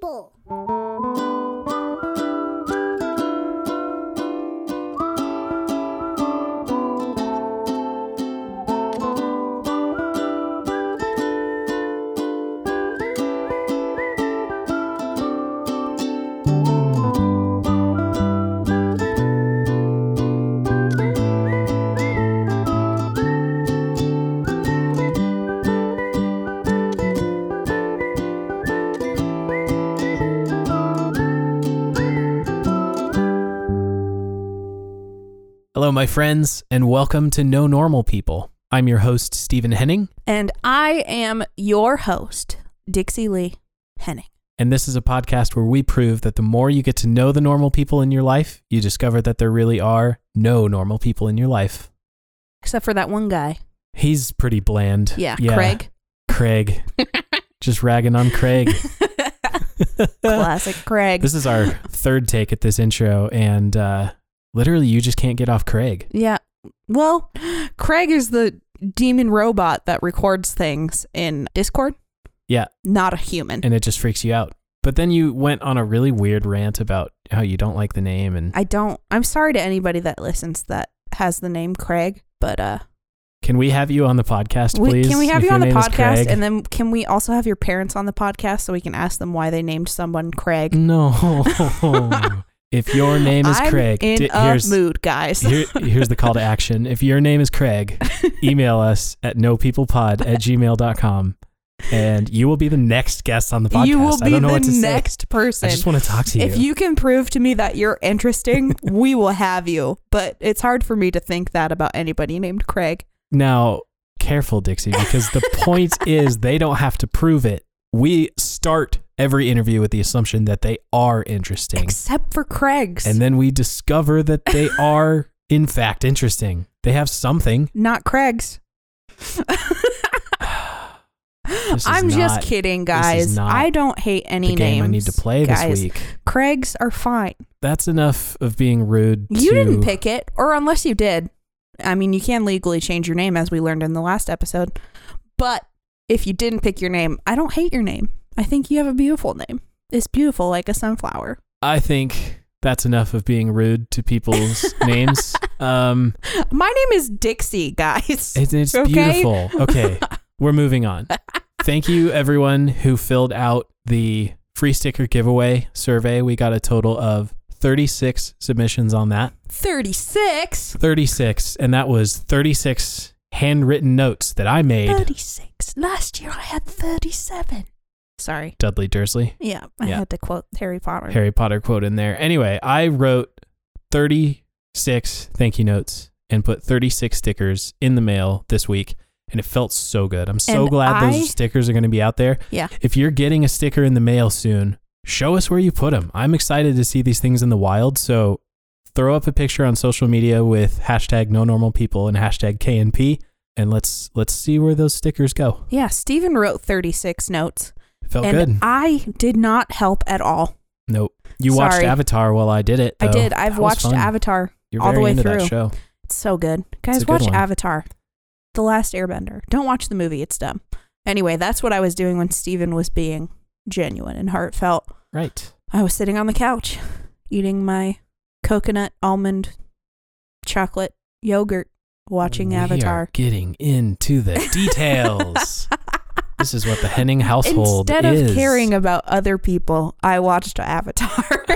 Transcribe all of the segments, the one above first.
people. Hello, my friends, and welcome to No Normal People. I'm your host, Stephen Henning, And I am your host, Dixie Lee Henning. and this is a podcast where we prove that the more you get to know the normal people in your life, you discover that there really are no normal people in your life. Except for that one guy. He's pretty bland. Yeah, Craig. Craig. Just ragging on Craig. Classic Craig. This is our third take at this intro, and uh, literally, you just can't get off Craig. yeah. Well, Craig is the demon robot that records things in Discord. Yeah. Not a human. and it just freaks you out. But then you went on a really weird rant about how you don't like the name and I don't I'm sorry to anybody that listens that has the name Craig, but uh can we have you on the podcast, we, please? can we have if you on the podcast and then can we also have your parents on the podcast so we can ask them why they named someone Craig? No. if your name is I'm Craig, in di- a here's mood, guys. here, here's the call to action. If your name is Craig, email us at nopeoplepod at gmail.com and you will be the next guest on the podcast. You will I be don't know the what to next say. person. I just want to talk to you. If you can prove to me that you're interesting, we will have you. But it's hard for me to think that about anybody named Craig. Now, careful, Dixie, because the point is they don't have to prove it. We start every interview with the assumption that they are interesting. Except for Craig's. And then we discover that they are, in fact, interesting. They have something. not Craig's. I'm just kidding, guys. I don't hate any the game names. I need to play guys. this week. Craig's are fine. That's enough of being rude. You to- didn't pick it, or unless you did. I mean, you can legally change your name, as we learned in the last episode. But if you didn't pick your name, I don't hate your name. I think you have a beautiful name. It's beautiful like a sunflower. I think that's enough of being rude to people's names. Um, My name is Dixie, guys. It's, it's Okay? beautiful. Okay, we're moving on. Thank you, everyone who filled out the free sticker giveaway survey. We got a total of 36 submissions on that. 36. 36, and that was 36 handwritten notes that I made. 36. Last year I had 37. Sorry. Dudley Dursley, Yeah, I Yeah. had to quote Harry Potter. Harry Potter quote in there. Anyway, I wrote 36 thank you notes and put 36 stickers in the mail this week. And it felt so good. I'm so And glad I- those stickers are going to be out there. Yeah. If you're getting a sticker in the mail soon, show us where you put them. I'm excited to see these things in the wild. So throw up a picture on social media with hashtag no normal people and hashtag KNP. And let's let's see where those stickers go. Yeah, Stephen wrote 36 notes. Felt and good. I did not help at all. nope. You watched Avatar while I did it. I did. I've was watched. Avatar. You're all the way through. that show. It's so good. Guys, good watch one. Avatar. The Last Airbender. Don't watch the movie. It's dumb. Anyway, that's what I was doing when Stephen was being genuine and heartfelt. Right. I was sitting on the couch eating my coconut almond chocolate yogurt watching We Avatar. Are getting into the details. this is what the Henning household Instead is. of caring about other people, I watched Avatar.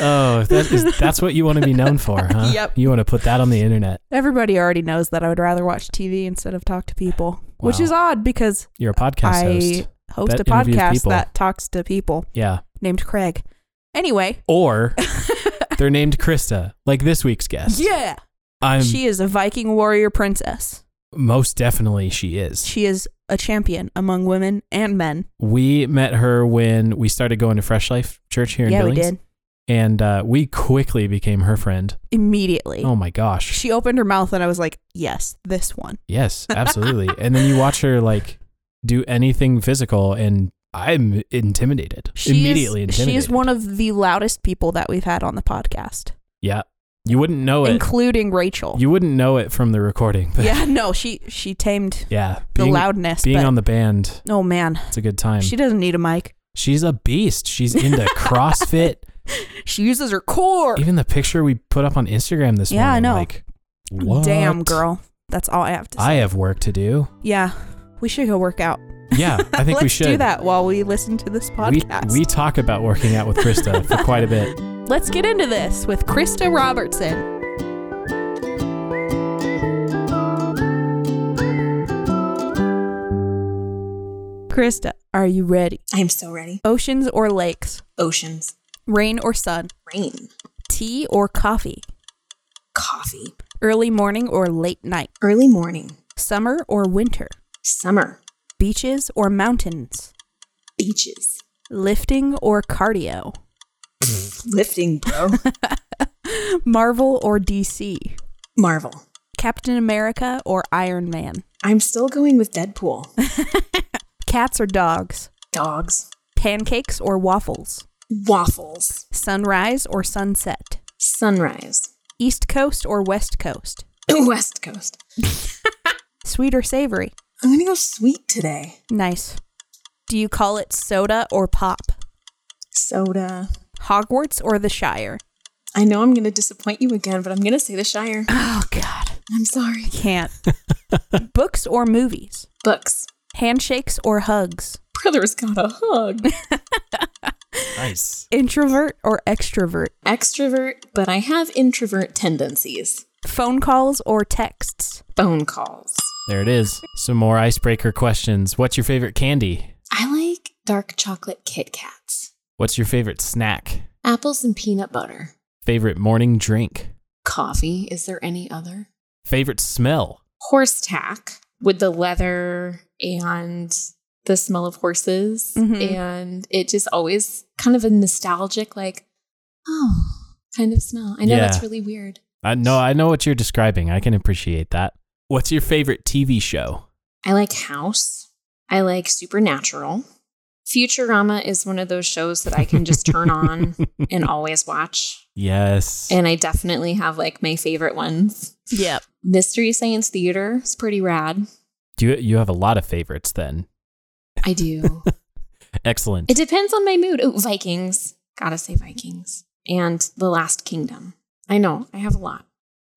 Oh, that is that's what you want to be known for, huh? Yep. You want to put that on the internet. Everybody already knows that I would rather watch TV instead of talk to people, which is odd because You're a podcast I host. host a podcast people. that talks to people Yeah. named Craig. Anyway, Or they're named Krista, like this week's guest. yeah, I'm she is a Viking warrior princess. most definitely she is. She is a champion among women and men. We met her when we started going to Fresh Life Church here in yeah, we Billings. did And uh, we quickly became her friend. immediately. Oh my gosh. She opened her mouth and I was like, "Yes, this one." Yes, absolutely. and then you watch her like do anything physical and I'm intimidated. She Immediately is, intimidated. She is one of the loudest people that we've had on the podcast. Yeah. You wouldn't know it. including Rachel. You wouldn't know it from the recording. But yeah, no, she she tamed yeah. the Being, loudness. being on the band, oh man, it's a good time. she doesn't need a mic. She's a beast. She's into CrossFit. She uses her core. Even the picture we put up on Instagram this Yeah, I know. Like, what? Damn, girl. That's all I have to say. I have work to do. yeah, we should go work out. Yeah, I think Let's we should. do that while we listen to this We, podcast. we talk about working out with Krista for quite a bit. Let's get into this with Krista Robertson. Krista, are you ready? I'm so ready. Oceans or lakes? Oceans, Rain or sun? rain, Tea or coffee? coffee, Early morning or late night? early morning, Summer or winter? summer, Beaches or mountains? beaches, Lifting or cardio? lifting, bro. Marvel or DC? Marvel. Captain America or Iron Man? I'm still going with Deadpool. Cats or dogs? Dogs, Pancakes or waffles? waffles, Sunrise or sunset? sunrise, East Coast or West Coast? West Coast. Sweet or savory? I'm gonna go sweet today. Nice. Do you call it soda or pop? Soda. Hogwarts or the Shire? I know I'm gonna disappoint you again, but I'm gonna say the Shire. Oh, God. I'm sorry. I Can't. Books or movies? Books. Handshakes or hugs? Brother's got a hug. Nice. Introvert or extrovert? Extrovert, but I have introvert tendencies. Phone calls or texts? Phone calls. There it is. Some more icebreaker questions. What's your favorite candy? I like dark chocolate Kit Kats. What's your favorite snack? Apples and peanut butter. Favorite morning drink? Coffee. Is there any other? Favorite smell? Horse tack with the leather and the smell of horses. Mhm. And it just always kind of a nostalgic, like, oh, kind of smell. I know Yeah. that's really weird. I know I know what you're describing. I can appreciate that. What's your favorite TV show? I like House. I like Supernatural. Futurama is one of those shows that I can just turn on and always watch. Yes. And I definitely have like my favorite ones. Yep. Mystery Science Theater is pretty rad. Do you you have a lot of favorites then? I do. Excellent. it depends on my mood. Oh, Vikings. Gotta say Vikings. And The Last Kingdom. I know, I have a lot.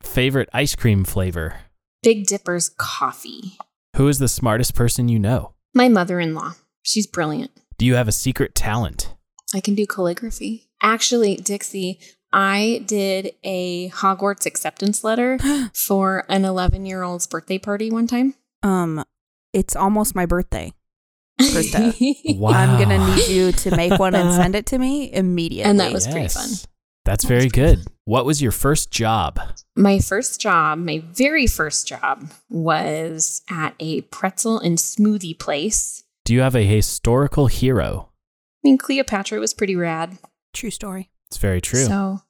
Favorite ice cream flavor? Big Dipper's coffee. Who is the smartest person you know? My mother in law. She's brilliant. Do you have a secret talent? I can do calligraphy. Actually, Dixie, I did a Hogwarts acceptance letter for an 11 year old's birthday party one time. Um, it's almost my birthday. Krista. Wow. I'm gonna need you to make one and send it to me immediately. And that was pretty fun. That's very good. What was your first job? My first job, my very first job, was at a pretzel and smoothie place. Do you have a historical hero? I mean, Cleopatra was pretty rad. true story. It's very true. So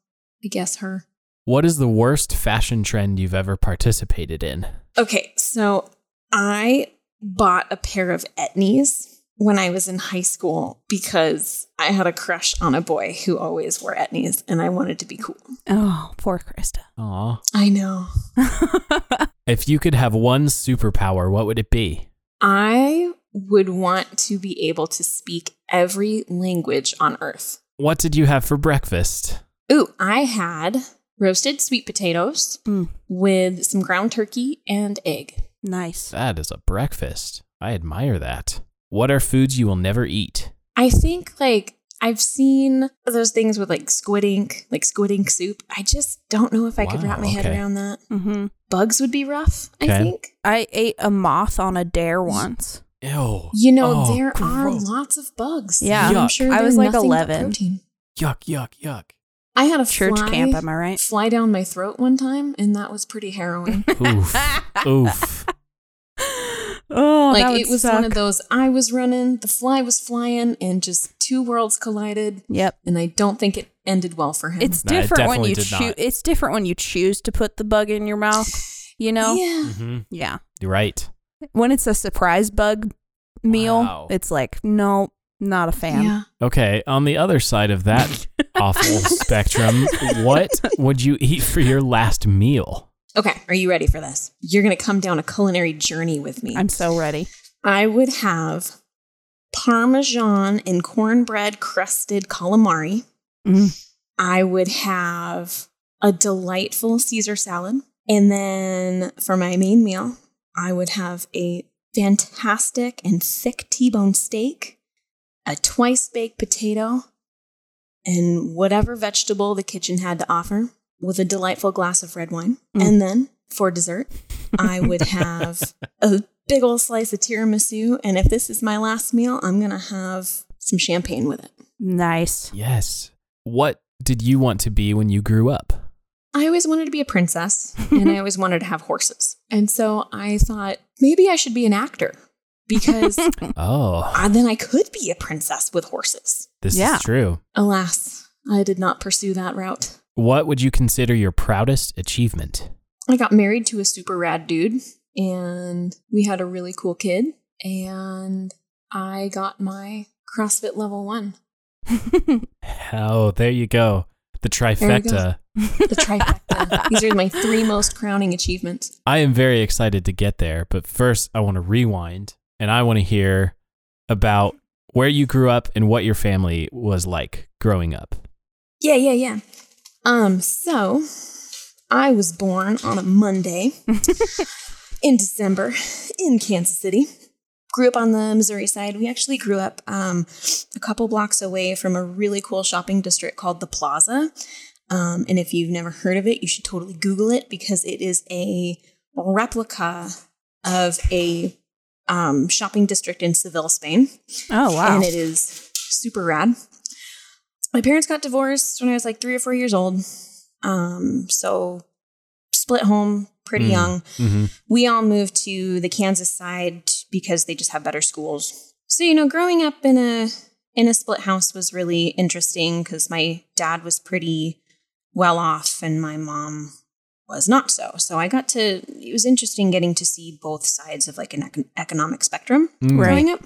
I guess her. what is the worst fashion trend you've ever participated in? Okay, so I bought a pair of etnies when I was in high school because I had a crush on a boy who always wore etnies and I wanted to be cool. Oh, poor Krista. Aw. I know. If you could have one superpower, what would it be? I would want to be able to speak every language on earth. What did you have for breakfast? Ooh, I had roasted sweet potatoes Mm, with some ground turkey and egg. nice. That is a breakfast. I admire that. What are foods you will never eat? I think like I've seen those things with like squid ink, like squid ink soup. I just don't know if I could wrap my head around that. hmm Bugs would be rough, Okay. I think. I ate a moth on a dare once. Ew. You know, Oh, there are lots of bugs. Yeah. I'm sure I was, like, 11. protein. Yuck, yuck, yuck. I had a Church fly, camp, am I right? fly down my throat one time, and that was pretty harrowing. Oof. Oof. Oh, that like would it was suck. one of those. I was running, the fly was flying, and just two worlds collided. Yep. And I don't think it ended well for him. It's No, it different when you choose. It's different when you choose to put the bug in your mouth. You know. yeah. hmm Yeah. You're right. When it's a surprise bug meal, Wow. it's like no, not a fan. Yeah. Okay, on the other side of that, awful spectrum. What would you eat for your last meal? Okay, are you ready for this? You're going to come down a culinary journey with me. I'm so ready. I would have Parmesan and cornbread crusted calamari. Mm. I would have a delightful Caesar salad. And then for my main meal, I would have a fantastic and thick T bone steak, a twice baked potato, and whatever vegetable the kitchen had to offer with a delightful glass of red wine. Mm. And then for dessert, I would have a big old slice of tiramisu. And if this is my last meal, I'm going to have some champagne with it. Nice. Yes. What did you want to be when you grew up? I always wanted to be a princess and I always wanted to have horses. And so I thought maybe I should be an actor because Oh, uh, then I could be a princess with horses. this Yeah. is true. Alas, I did not pursue that route. What would you consider your proudest achievement? I got married to a super rad dude and we had a really cool kid and I got my CrossFit level 1. Oh, there you go. The There you go. trifecta. The trifecta. These are my three most crowning achievements. I am very excited to get there, but first I want to rewind and I want to hear about where you grew up and what your family was like growing up. Yeah, yeah, yeah. Um, so I was born on a Monday in December in Kansas City. Grew up on the Missouri side. We actually grew up um, a couple blocks away from a really cool shopping district called the Plaza. Um, and if you've never heard of it, you should totally Google it because it is a replica of a um, shopping district in Seville, Spain Oh wow. and it is super rad. My parents got divorced when I was like three or four years old. Um, so split home pretty Mm. young. hmm We all moved to the Kansas side because they just have better schools. So you know, growing up in a in a split house was really interesting because my dad was pretty well off and my mom was not so. So I got to. It was interesting getting to see both sides of like an econ- economic spectrum Mm. Right. growing up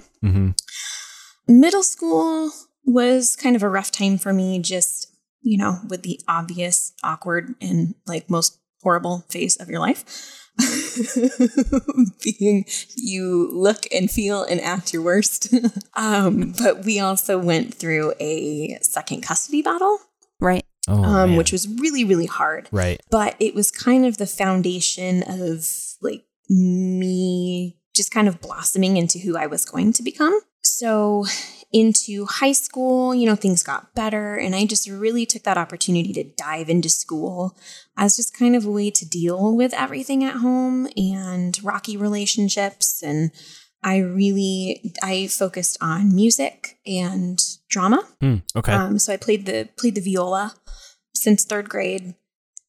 middle school was kind of a rough time for me just you know with the obvious awkward and like most horrible phase of your life being you look and feel and act your worst um, but we also went through a second custody battle right. Oh, um, man. which was really really hard right. but it was kind of the foundation of like me just kind of blossoming into who I was going to become. So into high school, you know, things got better and I just really took that opportunity to dive into school as just kind of a way to deal with everything at home and rocky relationships and I really I focused on music and drama. Hmm, okay. Um, so I played the played the viola since third grade,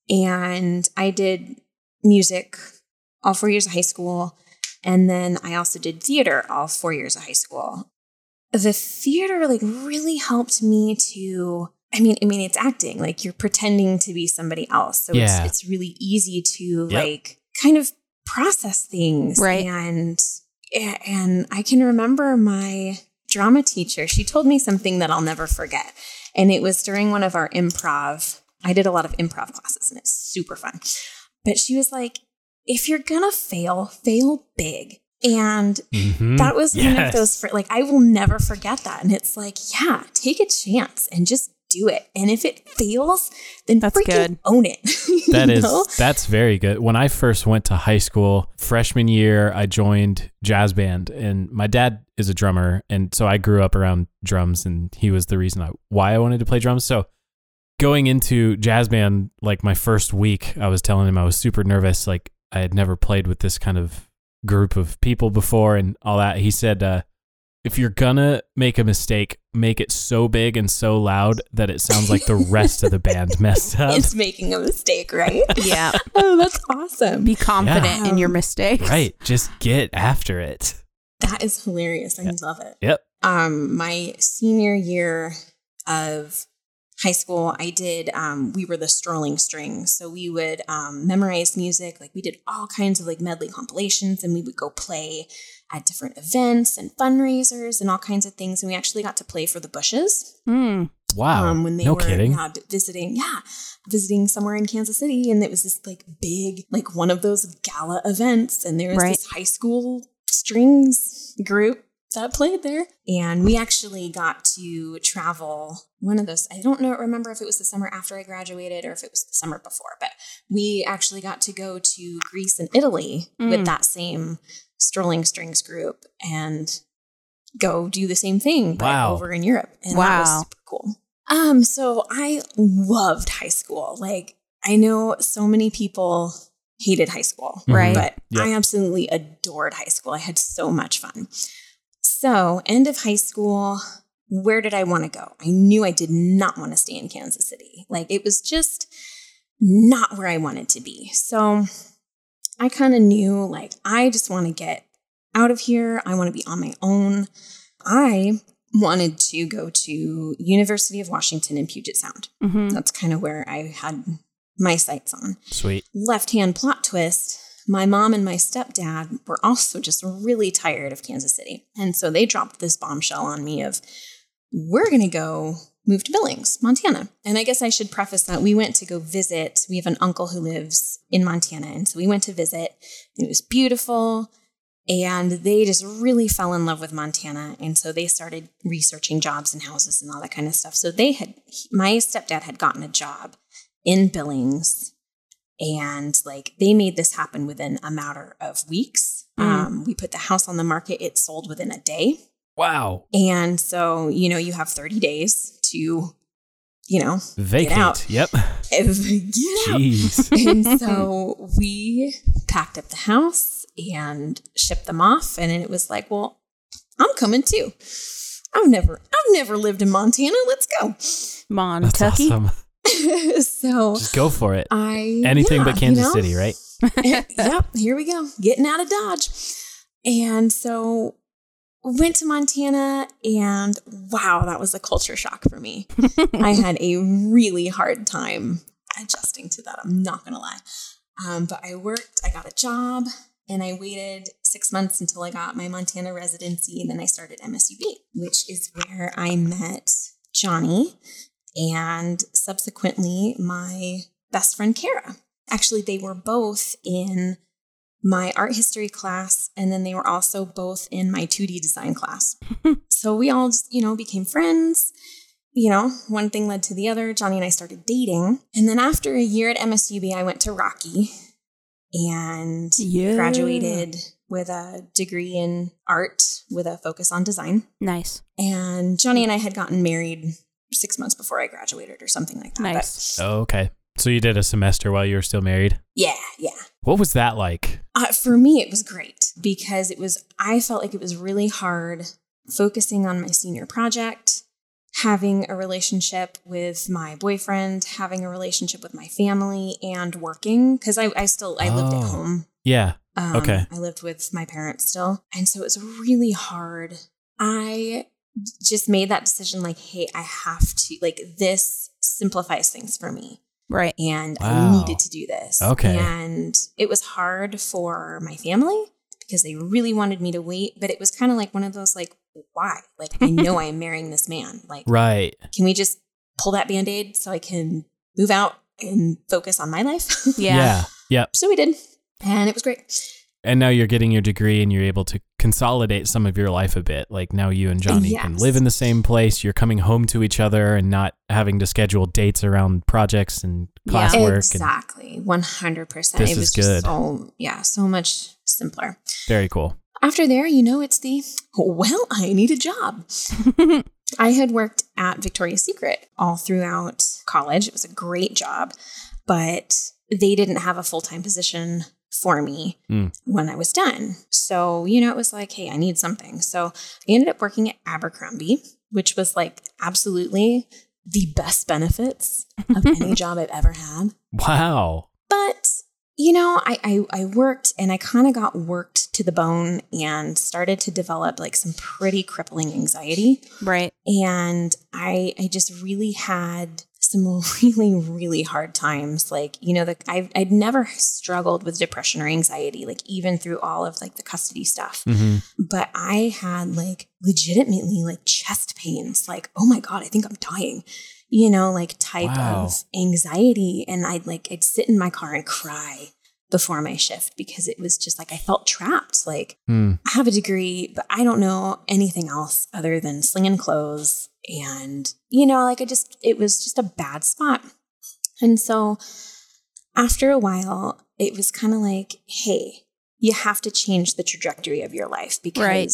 and I did music all four years of high school, and then I also did theater all four years of high school. The theater like really helped me to. I mean, I mean, it's acting like you're pretending to be somebody else, so Yeah. it's it's really easy to Yep. like kind of process things, Right. And and I can remember my drama teacher. She told me something that I'll never forget. And it was during one of our improv. I did a lot of improv classes and it's super fun. But she was like, if you're gonna fail, fail big. And Mhm. that was one of those, for, like, I will never forget that. And it's like, yeah, take a chance and just do it. And if it fails, then That's freaking good. own it. That is know? that's very good. When I first went to high school, freshman year, I joined jazz band, and my dad is a drummer, and so I grew up around drums, and he was the reason I, why I wanted to play drums. So going into jazz band, like my first week, I was telling him I was super nervous, like I had never played with this kind of group of people before, and all that. He said, uh, "If you're gonna make a mistake, make it so big and so loud that it sounds like the rest of the band messed up." it's making a mistake, right? Yeah. oh, that's awesome. Be confident in your mistakes. Right. Just get after it. That is hilarious. I love it. Yep. Um, my senior year of high school, I did, um, we were the strolling strings. So we would um, memorize music. Like we did all kinds of like medley compilations and we would go play at different events and fundraisers and all kinds of things. And we actually got to play for the Bushes. Mm. Wow. um, when they no were kidding. yeah, visiting, yeah, visiting somewhere in Kansas City, and it was this like big, like one of those gala events, and there was Right. this high school strings group that played there, and we actually got to travel one of those. I don't know, remember if it was the summer after I graduated or if it was the summer before, but we actually got to go to Greece and Italy Mm. with that same strolling strings group and go do the same thing but Wow. over in Europe. And that Wow. was super cool. Um, so I loved high school. Like I know so many people hated high school, Right. but Yep. I absolutely adored high school. I had so much fun. So, end of high school, where did I want to go? I knew I did not want to stay in Kansas City. Like it was just not where I wanted to be. So, I kind of knew like I just want to get out of here. I want to be on my own. I wanted to go to University of Washington in Puget Sound. Mhm. That's kind of where I had my sights on Sweet. left hand plot twist, my mom and my stepdad were also just really tired of Kansas City. And so they dropped this bombshell on me of, we're going to go move to Billings, Montana. And I guess I should preface that we went to go visit. We have an uncle who lives in Montana. And so we went to visit. It was beautiful. And they just really fell in love with Montana. And so they started researching jobs and houses and all that kind of stuff. So they had, my stepdad had gotten a job in Billings and like they made this happen within a matter of weeks. Mm. Um, we put the house on the market; it sold within a day, Wow. and so you know you have thirty days to, you know, Vacate. out. Yep. get out. Jeez. and so we packed up the house and shipped them off, and then it was like, well, I'm coming too. I've never, I've never lived in Montana. Let's go. That's Montucky. awesome. so Just go for it. I Anything yeah, but you Kansas know? City, right? yep, here we go. Getting out of Dodge. And so went to Montana and wow, that was a culture shock for me. I had a really hard time adjusting to that. I'm not gonna lie. Um, but I worked, I got a job, and I waited six months until I got my Montana residency, and then I started MSUB, which is where I met Johnny and subsequently my best friend Kara. Actually, they were both in my art history class, and then they were also both in my 2D design class. so we all, just, you know, became friends. You know, one thing led to the other. Johnny and I started dating. And then after a year at MSUB, I went to Rocky and Yeah. graduated with a degree in art with a focus on design. Nice. And Johnny and I had gotten married six months before I graduated or something like that. But Nice. Oh, okay. So you did a semester while you were still married. yeah, yeah. What was that like? Uh, for me, it was great because it was, I felt like it was really hard focusing on my senior project, having a relationship with my boyfriend, having a relationship with my family, and working because I, I still, I lived at Oh. home. Yeah. Um, Okay. I lived with my parents still. And so it was really hard. I just made that decision like, hey, I have to, like, this simplifies things for me. Right. And I needed to do this. Okay. And it was hard for my family because they really wanted me to wait. But it was kind of like one of those, like, why? Like, I know I am marrying this man. Like, Right. can we just pull that band aid so I can move out and focus on my life? Yeah. Yep. so we did. And it was great. And now you're getting your degree and you're able to consolidate some of your life a bit. Like now you and Johnny can live in the same place. You're coming home to each other and not having to schedule dates around projects and Yeah. classwork. And Exactly. 100%. This it was is just good. so, yeah, so much simpler. very cool. After there, you know, it's the, well, I need a job. I had worked at Victoria's Secret all throughout college. It was a great job, but they didn't have a full time position for me Mm. when I was done. So, you know, it was like, hey, I need something. So I ended up working at Abercrombie, which was like absolutely the best benefits of any job I've ever had. Wow. But you know, I I, I worked and I kind of got worked to the bone and started to develop like some pretty crippling anxiety. Right. And I I just really had some really, really hard times. Like, you know, the, I've, I'd never struggled with depression or anxiety, like even through all of like the custody stuff. hmm But I had like legitimately like chest pains, like, oh my God, I think I'm dying, you know, like type Wow. of anxiety. And I'd like, I'd sit in my car and cry before my shift because it was just like I felt trapped. Like, Hmm. I have a degree, but I don't know anything else other than slinging clothes. And, you know, like I just, it was just a bad spot. And so after a while, it was kind of like, hey, you have to change the trajectory of your life because Right.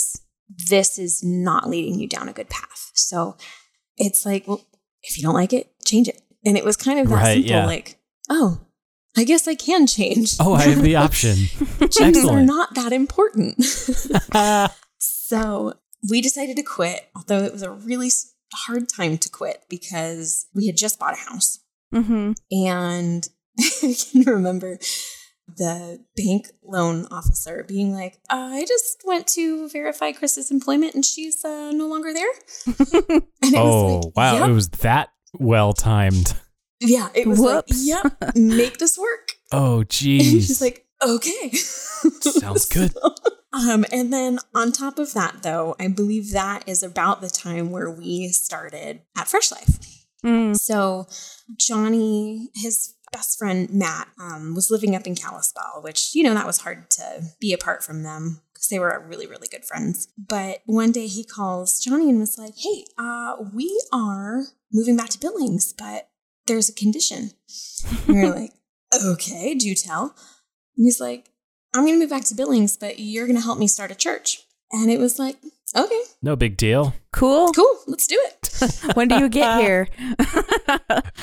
this is not leading you down a good path. So it's like, well, if you don't like it, change it. And it was kind of that Right, simple, yeah. like, oh, I guess I can change. Oh, I have the option. Changes are not that important. so we decided to quit, although it was a really hard time to quit because we had just bought a house. Mm-hmm. And I can remember the bank loan officer being like, I just went to verify Chris's employment and she's uh, no longer there. And it oh, was like, wow. "Yep." It was that well timed. Yeah, it was Whoops. like, yep, make this work. Oh, And geez. she's like, okay. Sounds good. Um, and then on top of that, though, I believe that is about the time where we started at Fresh Life. Mm. So Johnny, his best friend Matt, um, was living up in Kalispell, which, you know, that was hard to be apart from them because they were really, really good friends. But one day he calls Johnny and was like, hey, uh, we are moving back to Billings, but there's a condition. And we are like, okay, do you tell. And he's like, I'm going to move back to Billings, but you're going to help me start a church. And it was like, okay, No big deal. Cool. cool, let's do it. when do you get here?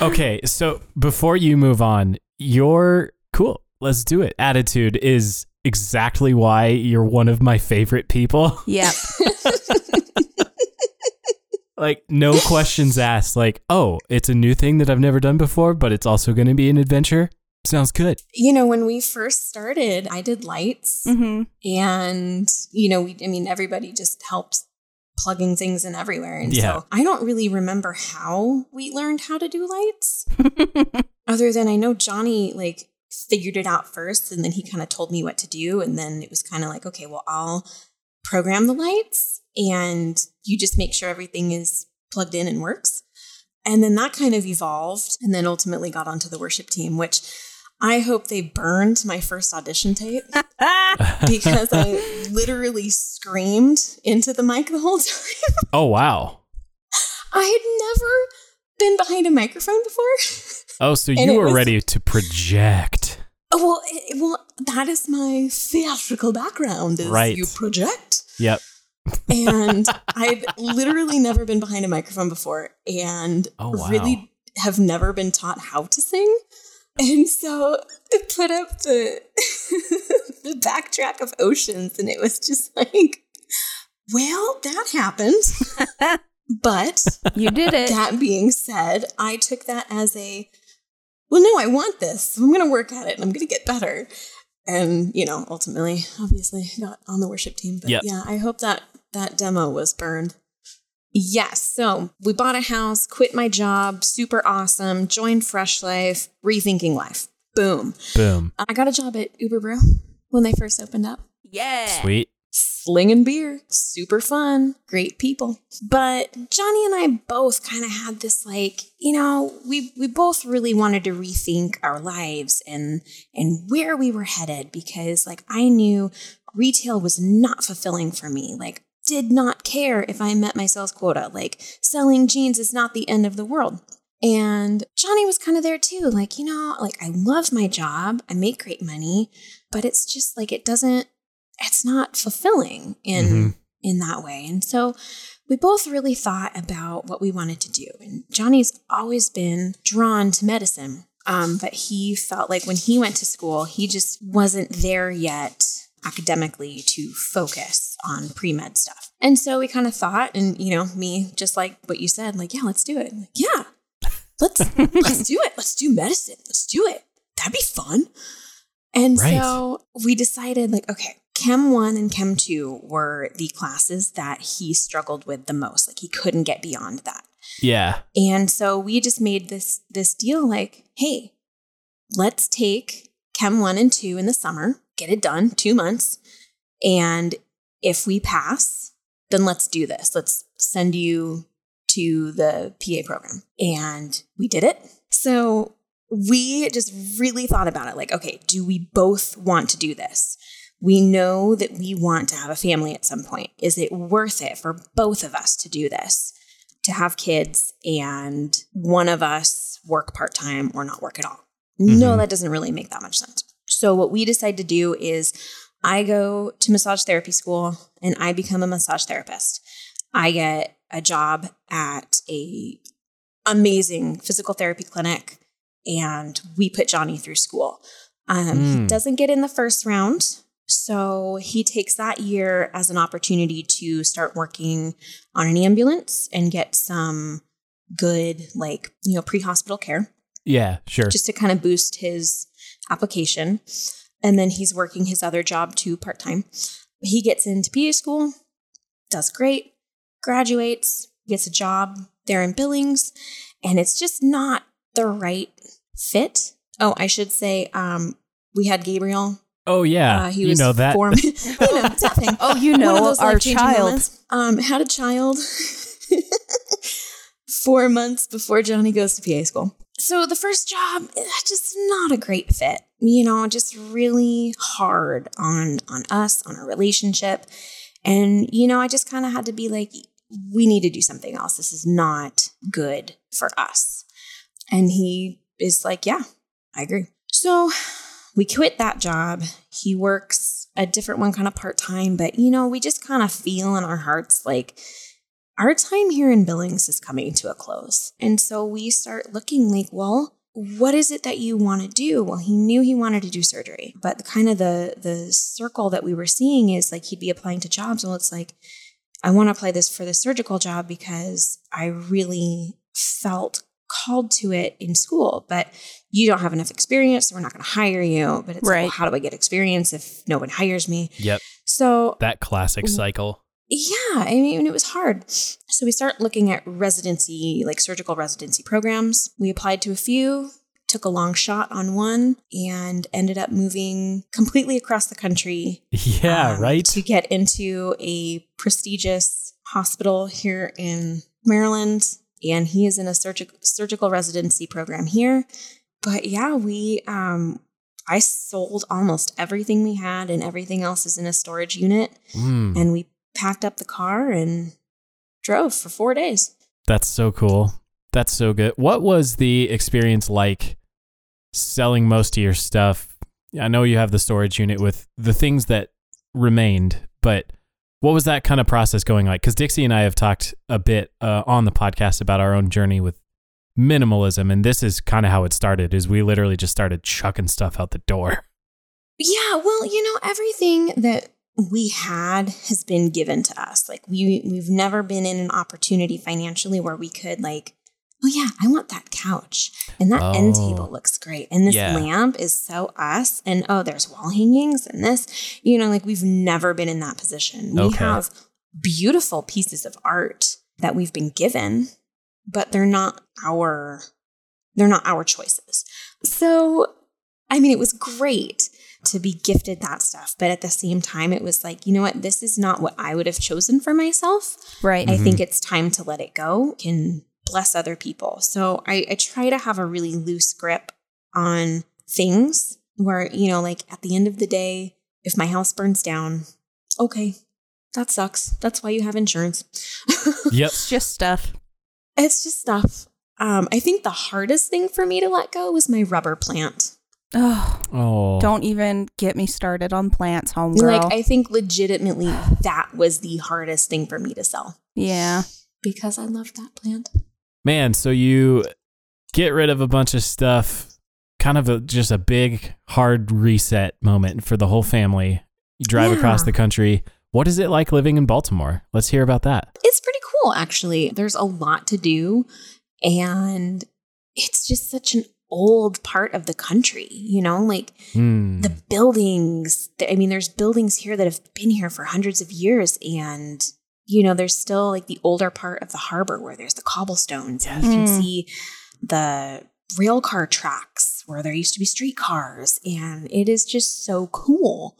Okay, so before you move on, your cool, let's do it attitude is exactly why you're one of my favorite people. yep. Like, no questions asked. Like, oh, it's a new thing that I've never done before, but it's also going to be an adventure. Sounds good. You know, when we first started, I did lights. Mm-hmm. And, you know, we, I mean, everybody just helped plugging things in everywhere. And Yeah. so I don't really remember how we learned how to do lights, other than I know Johnny, like, figured it out first and then he kind of told me what to do. And then it was kind of like, okay, well, I'll program the lights and you just make sure everything is plugged in and works. And then that kind of evolved and then ultimately got onto the worship team, which I hope they burned my first audition tape because I literally screamed into the mic the whole time. oh, wow. I had never been behind a microphone before. Oh, so you were was- ready to project. Oh, well, it, well, that is my theatrical background. Is Right. You project, Yep. And I've literally never been behind a microphone before, and Oh, wow. really have never been taught how to sing. And so I put up the the backtrack of oceans, and it was just like, well, that happened. but You did it. that being said, I took that as a well, no, I want this. I'm going to work at it and I'm going to get better. And, you know, ultimately, obviously, got on the worship team. But Yep. yeah, I hope that that demo was burned. Yes. So we bought a house, quit my job, super awesome, joined Fresh Life, rethinking life. Boom. Boom. I got a job at Überbrew when they first opened up yeah. Sweet. slinging beer, super fun, great people. But Johnny and I both kind of had this like, you know, we we both really wanted to rethink our lives and and where we were headed because like I knew retail was not fulfilling for me. Like did not care if I met my sales quota. Like selling jeans is not the end of the world. And Johnny was kind of there too. Like, you know, like I love my job. I make great money, but it's just like it doesn't it's not fulfilling in Mhm. in that way. And so we both really thought about what we wanted to do. And Johnny's always been drawn to medicine. Um, but he felt like when he went to school, he just wasn't there yet academically to focus on pre-med stuff. And so we kind of thought, and you know, me, just like what you said, like, yeah, let's do it. Like, yeah, let's let's do it. Let's do medicine. Let's do it. That'd be fun. And Right. so we decided, like, okay, Chem 1 and Chem 2 were the classes that he struggled with the most. Like, he couldn't get beyond that. Yeah. And so we just made this this deal like, hey, let's take Chem 1 and 2 in the summer, get it done, 2 months. And if we pass, then let's do this. Let's send you to the PA program. And we did it. So we just really thought about it like, okay, do we both want to do this? We know that we want to have a family at some point. Is it worth it for both of us to do this? To have kids and one of us work part time or not work at all? No, Mhm. that doesn't really make that much sense. So, what we decide to do is I go to massage therapy school and I become a massage therapist. I get a job at a amazing physical therapy clinic and we put Johnny through school. Um, He Mm. doesn't get in the first round. So he takes that year as an opportunity to start working on an ambulance and get some good, like, you know, pre hospital care Yeah, sure. just to kind of boost his application. And then he's working his other job too part time. He gets into PA school, does great, graduates, gets a job there in Billings, and it's just not the right fit. Oh, I should say, um, we had Gabriel. oh yeah. Uh, he you was know that. Form- you know, that thing. Oh, you One of know, those our life-changing child. moments. Um, had a child four months before Johnny goes to PA school. So the first job, eh, just not a great fit. You know, just really hard on on us, on our relationship. And, you know, I just kind of had to be like, we need to do something else. This is not good for us. And he is like, yeah, I agree. So we quit that job. He works a different one kind of part time, but you know, we just kind of feel in our hearts like our time here in Billings is coming to a close. And so we start looking like, well, what is it that you want to do? Well, he knew he wanted to do surgery, but the kind of the the circle that we were seeing is like he'd be applying to jobs. Well, it's like I want to apply this for the surgical job because I really felt called to it in school, but you don't have enough experience, so we're not going to hire you. But it's like, Right. well, how do I get experience if no one hires me? Yep. So That classic cycle. Yeah, I mean, it was hard. So we start looking at residency, like surgical residency programs. We applied to a few, took a long shot on one, and ended up moving completely across the country Yeah, um, right? To get into a prestigious hospital here in Maryland. And he is in a surgical surgical residency program here. But yeah, we um I sold almost everything we had and everything else is in a storage unit. Mm, And we packed up the car and drove for four days. that's so cool. That's so good. What was the experience like selling most of your stuff? I know you have the storage unit with the things that remained, but what was that kind of process going like? Because Dixie and I have talked a bit uh, on the podcast about our own journey with minimalism, and this is kind of how it started. Is we literally just started chucking stuff out the door. Yeah, well, you know, everything that we had has been given to us. Like we we've never been in an opportunity financially where we could like, oh yeah, I want that couch. And that end Oh. table looks great. And this Yeah. lamp is so us. And oh, there's wall hangings and this. You know, like we've never been in that position. We Okay. have beautiful pieces of art that we've been given, but they're not our they're not our choices. So, I mean, it was great to be gifted that stuff, but at the same time it was like, you know what, this is not what I would have chosen for myself. Right. I Mhm. think it's time to let it go and bless other people. So I, I try to have a really loose grip on things where, you know, like at the end of the day, if my house burns down, okay, that sucks. That's why you have insurance. Yep. It's just stuff. it's just stuff. Um, I think the hardest thing for me to let go was my rubber plant. Oh, Oh. don't even get me started on plants, homegirl. Like, I think legitimately that was the hardest thing for me to sell yeah. because I love that plant. Man, so you get rid of a bunch of stuff, kind of a, just a big hard reset moment for the whole family. You drive Yeah. across the country. What is it like living in Baltimore? Let's hear about that. It's pretty cool, actually. There's a lot to do, and it's just such an old part of the country, you know, like Hmm. the buildings. I mean, there's buildings here that have been here for hundreds of years, and you know, there's still like the older part of the harbor where there's the cobblestones and you can Mm. see the rail car tracks where there used to be streetcars. And it is just so cool.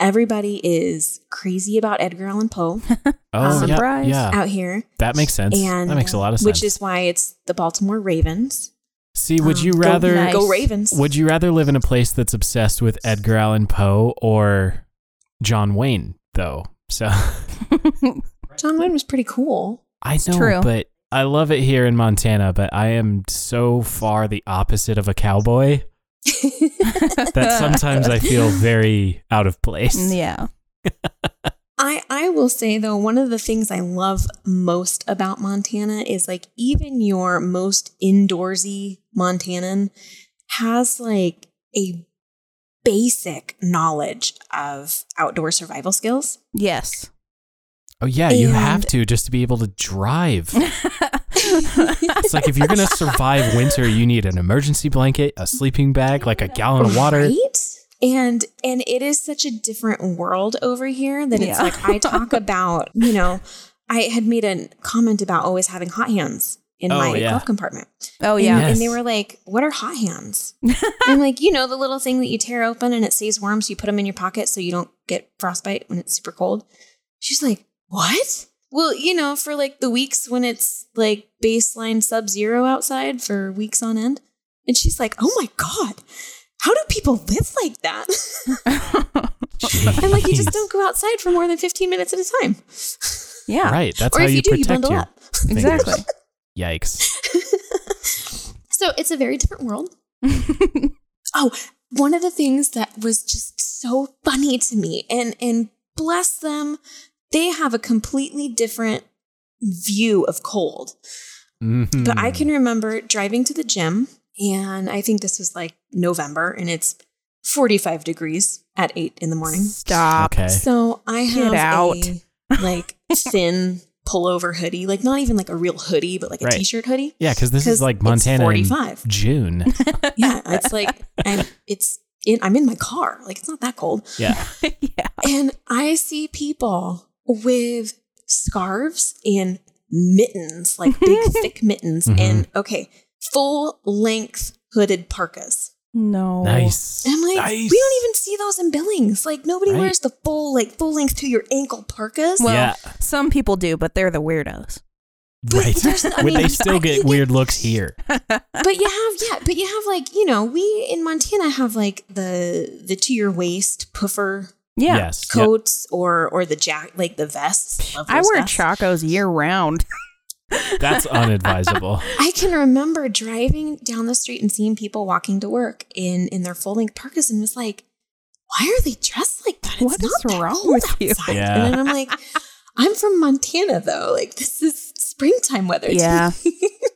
Everybody is crazy about Edgar Allan Poe Oh, yeah, Surprise. yeah. out here. That makes sense. And that makes a lot of sense. Which is why it's the Baltimore Ravens. See, would Um, you go- rather Nice. Go Ravens. would you rather live in a place that's obsessed with Edgar Allan Poe or John Wayne though? So John Wayne was pretty cool. I know, true. but I love it here in Montana, but I am so far the opposite of a cowboy that sometimes I feel very out of place. yeah. I I will say though, one of the things I love most about Montana is like even your most indoorsy Montanan has like a basic knowledge of outdoor survival skills. Yes. Oh yeah, you have to just to be able to drive. It's like if you're gonna survive winter, you need an emergency blanket, a sleeping bag, like a gallon of water. Right? And and it is such a different world over here that it's Yeah. like I talk about, you know, I had made a comment about always having hot hands in Oh, my yeah. glove compartment. Oh And- yeah. Yes. And they were like, What are hot hands? I'm like, You know, the little thing that you tear open and it stays warm. So you put them in your pocket so you don't get frostbite when it's super cold. She's like, What? Well, you know, for like the weeks when it's like baseline sub zero outside for weeks on end. And she's like, Oh my God, how do people live like that? I'm like, You just don't go outside for more than 15 minutes at a time. yeah. Right, that's or how if you, you do, you bundle your up. fingers. Exactly. Yikes. So it's a very different world. Oh, one of the things that was just so funny to me, and and bless them, they have a completely different view of cold. Mhm. But I can remember driving to the gym, and I think this was like November, and it's 45 degrees at eight in the morning. Stop. Okay. So I have out. a like thin pullover hoodie, like not even like a real hoodie, but like a Right. shirt hoodie. Yeah, because this is like it's Montana in 45. June. Yeah, it's like I'm it's in I'm in my car. Like it's not that cold. Yeah. yeah. And I see people with scarves and mittens, like big thick mittens, Mhm. and okay, full length hooded parkas. No. Nice. And I'm like, nice. we don't even see those in Billings. Like nobody Right. wears the full, like full length to your ankle parkas. Well, Yeah. some people do, but they're the weirdos. Right. there's- I mean, they still get weird looks here? but you have yeah but you have like you know we in montana have like the the to your waist puffer Yeah. Yes. Yep. coats or or the jack like the vests I wear vests. chacos year round. That's unadvisable. i can remember driving down the street and seeing people walking to work in in their full-length parkas and was like why are they dressed like that it's What is wrong with you? outside. Yeah. and then i'm like i'm from montana though like this is springtime weather Yeah.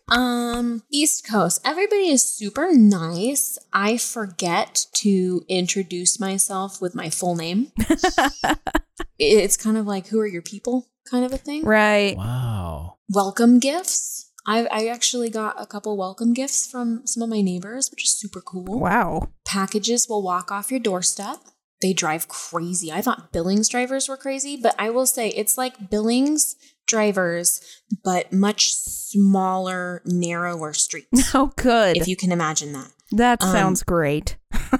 Um, East Coast. Everybody is super nice. I forget to introduce myself with my full name. it's kind of like, who are your people kind of a thing. right. Wow. Welcome gifts. I, I actually got a couple welcome gifts from some of my neighbors, which is super cool. Wow. Packages will walk off your doorstep. They drive crazy. I thought Billings drivers were crazy, but I will say it's like Billings drivers, but much smaller, narrower streets. Oh, good. if you can imagine that. that um, sounds great.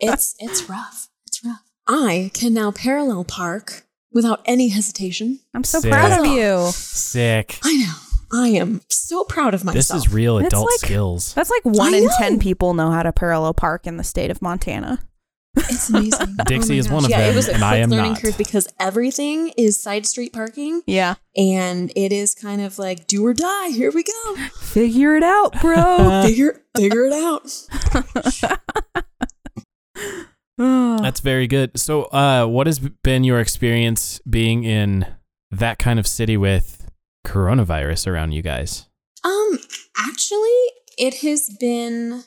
It's it's rough. It's rough. I can now parallel park without any hesitation. I'm so Sick. proud of you. Sick. I know. I am so proud of myself. This is real It's adult like- skills. That's like one I in know. 10 people know how to parallel park in the state of Montana. It's amazing. Dixie oh my is one gosh. of yeah, them, it was a and quick I am learning not. curve because everything is side street parking, Yeah. and it is kind of like do or die. Here we go. Figure it out, bro. figure figure it out. That's very good. So, uh, what has been your experience being in that kind of city with coronavirus around you guys? Um, actually, it has been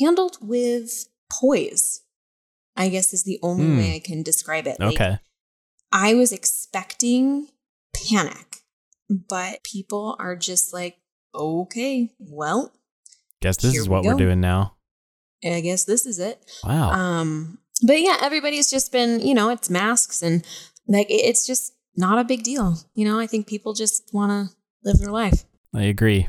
handled with poise. I guess is the only Hmm. way I can describe it. Like, Okay. I was expecting panic, but people are just like, okay, well, Guess this is we what we're doing now. I guess this is it. Wow. Um, but yeah, everybody's just been, you know, it's masks and like it's just not a big deal. You know, I think people just want to live their life. I agree.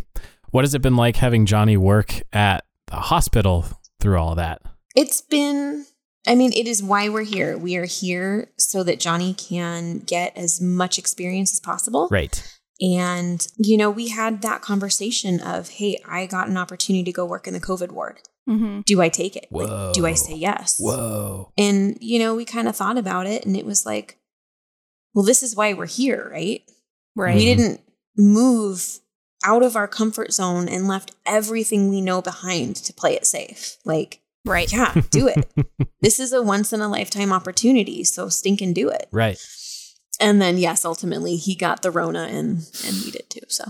What has it been like having Johnny work at the hospital through all that? It's been, I mean, it is why we're here. We are here so that Johnny can get as much experience as possible. Right. And, you know, we had that conversation of, hey, I got an opportunity to go work in the COVID ward. Mm-hmm. Do I take it? Like, do I say yes? Whoa. And, you know, we kind of thought about it and it was like, well, this is why we're here, right? Right. We didn't move out of our comfort zone and left everything we know behind to play it safe. Like, Right. yeah, do it. this is a once in a lifetime opportunity, so stink and do it. Right. And then yes, ultimately he got the Rona and and we did too. So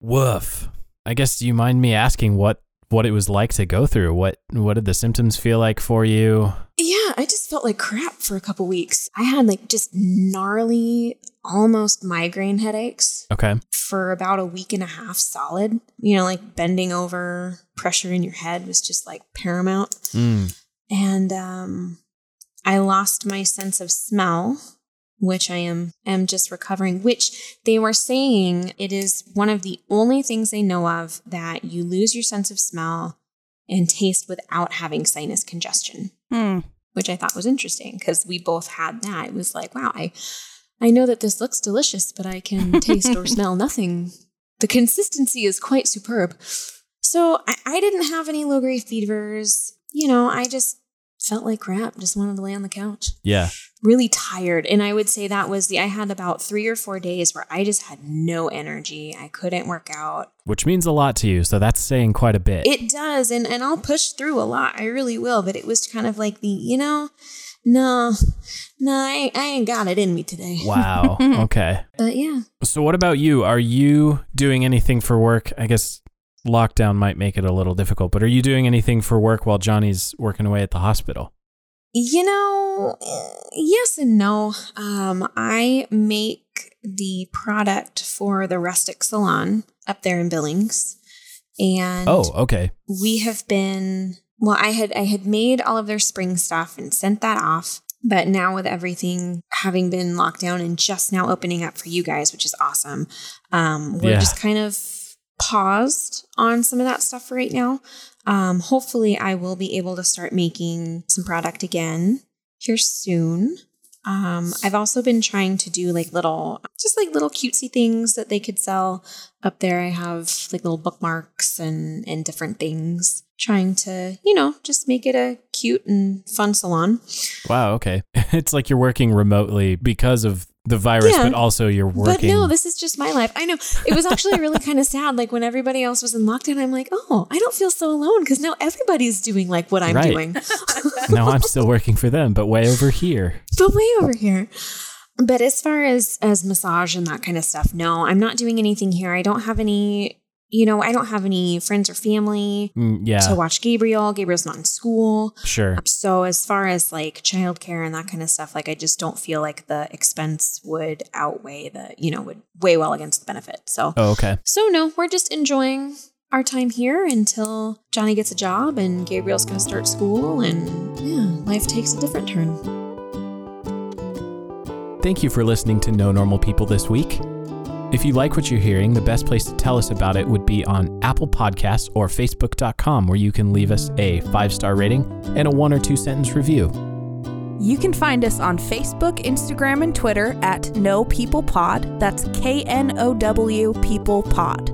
Woof. I guess do you mind me asking what what it was like to go through? What what did the symptoms feel like for you? yeah, I just felt like crap for a couple weeks. I had like just gnarly, almost migraine headaches Okay. for about a week and a half solid. You know, like bending over, pressure in your head was just like paramount. Mm. and um, I lost my sense of smell, which I am am just recovering. Which they were saying it is one of the only things they know of that you lose your sense of smell and taste without having sinus congestion, Hmm. which I thought was interesting because we both had that. It was like, wow, I I know that this looks delicious, but I can taste or smell nothing. The consistency is quite superb. So I, I didn't have any low grade fevers. You know, I just felt like crap. Just wanted to lay on the couch. Yeah. Really tired. And I would say that was the, I had about three or four days where I just had no energy. I couldn't work out. Which means a lot to you, so that's saying quite a bit. It does. And, and I'll push through a lot. I really will. But it was kind of like the, you know, no, no, I, I ain't got it in me today. wow. okay. But yeah. So what about you? Are you doing anything for work? I guess lockdown might make it a little difficult, but are you doing anything for work while Johnny's working away at the hospital? You know, eh, yes and no. Um, I make the product for the Rustic Salon up there in Billings, and Oh, okay. we have been. Well, I had I had made all of their spring stuff and sent that off, but now with everything having been locked down and just now opening up for you guys, which is awesome, um, we're Yeah. just kind of paused on some of that stuff right now. Um, hopefully, I will be able to start making some product again here soon. Um, I've also been trying to do like little, just like little cutesy things that they could sell up there. I have like little bookmarks and and different things. Trying to, you know, just make it a cute and fun salon. Wow, okay. It's like you're working remotely because of the virus, Yeah. but also you're working. But no, this is just my life. I know it was actually really kind of sad. Like when everybody else was in lockdown, I'm like, oh, I don't feel so alone because now everybody's doing like what I'm Right. doing. now I'm still working for them, but way over here. but way over here. But as far as as massage and that kind of stuff, no, I'm not doing anything here. I don't have any, you know, I don't have any friends or family Mm, yeah, to watch Gabriel. Gabriel's not in school. sure. So as far as like childcare and that kind of stuff, like I just don't feel like the expense would outweigh the, you know, would weigh well against the benefit. So Oh, okay. so no, we're just enjoying our time here until Johnny gets a job and Gabriel's gonna start school and yeah, life takes a different turn. Thank you for listening to Know Normal People this week. If you like what you're hearing, the best place to tell us about it would be on Apple Podcasts or Facebook.com, where you can leave us a five star rating and a one or two sentence review. You can find us on Facebook, Instagram, and Twitter at No People Pod. That's K N O W People Pod.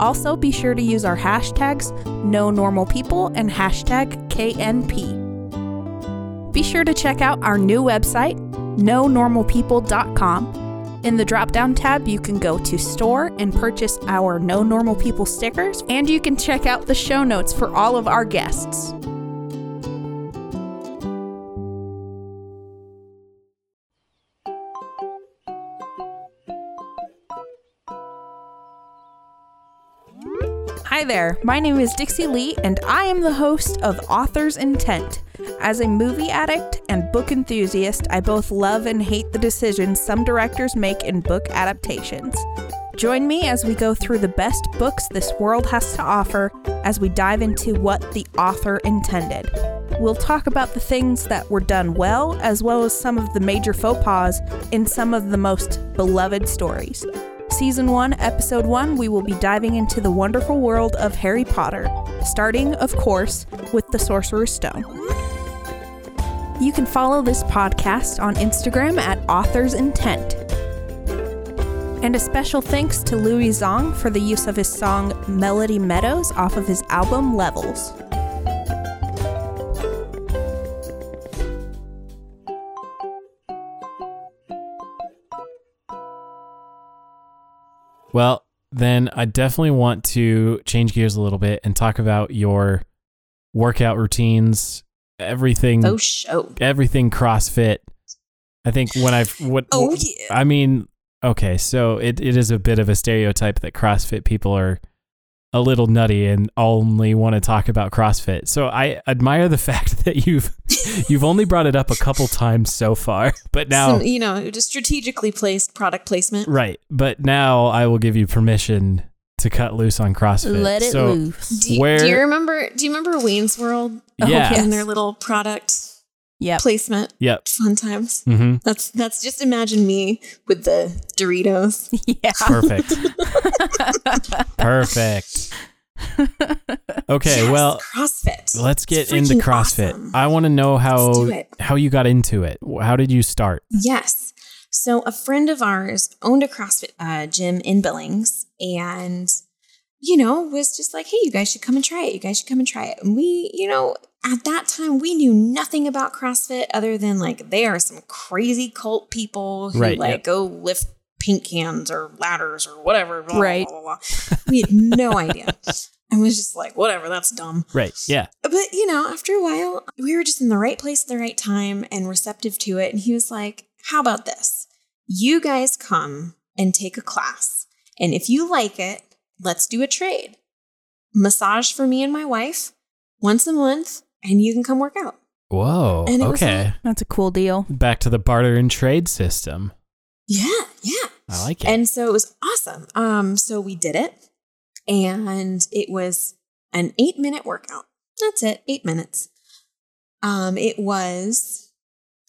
Also, be sure to use our hashtags Know Normal People and hashtag KNP. Be sure to check out our new website, KnowNormalPeople.com. In the drop down tab, you can go to store and purchase our Know Normal People stickers, and you can check out the show notes for all of our guests. Hi there, my name is Dixie Lee, and I am the host of Author's Intent. As a movie addict and book enthusiast, I both love and hate the decisions some directors make in book adaptations. Join me as we go through the best books this world has to offer as we dive into what the author intended. we'll talk about the things that were done well, as well as some of the major faux pas in some of the most beloved stories. Season 1, Episode 1, we will be diving into the wonderful world of Harry Potter, starting, of course, with the Sorcerer's Stone. You can follow this podcast on Instagram at Author's Intent. And a special thanks to Louie Zong for the use of his song Melody Meadows off of his album Levels. Well, then I definitely want to change gears a little bit and talk about your workout routines, everything, Oh, show. Oh. everything CrossFit. I think when I've what Oh, yeah. I mean, okay, so it, it is a bit of a stereotype that CrossFit people are a little nutty and only want to talk about CrossFit. So I admire the fact that you've you've only brought it up a couple times so far, but now Some, you know, just strategically placed product placement. right, but now I will give you permission to cut loose on CrossFit. Let it so, loose. Do, you- Where- do you remember? Do you remember Wayne's World Yeah. and their little product Yep. placement? Yep. Fun times. hmm That's that's just imagine me with the Doritos. Yeah. Perfect. Perfect. Okay, Yes, well, CrossFit. let's get into CrossFit. awesome. I want to know how how you got into it. How did you start? Yes. So a friend of ours owned a CrossFit uh, gym in Billings and, you know, was just like, hey, you guys should come and try it. You guys should come and try it. And we, you know, at that time, we knew nothing about CrossFit other than like they are some crazy cult people who Right, like yep. go lift paint cans or ladders or whatever. blah, blah, Right. blah, blah. We had no idea. And was just like, whatever, that's dumb. Right. Yeah. But you know, after a while, we were just in the right place at the right time and receptive to it. And he was like, How about this? You guys come and take a class. And if you like it, let's do a trade. Massage for me and my wife once a month, and you can come work out. Whoa. And it was okay. That's a cool deal. Back to the barter and trade system. Yeah, yeah. I like it. And so it was awesome. Um, so we did it, and it was an eight minute workout. That's it, eight minutes. Um, it was,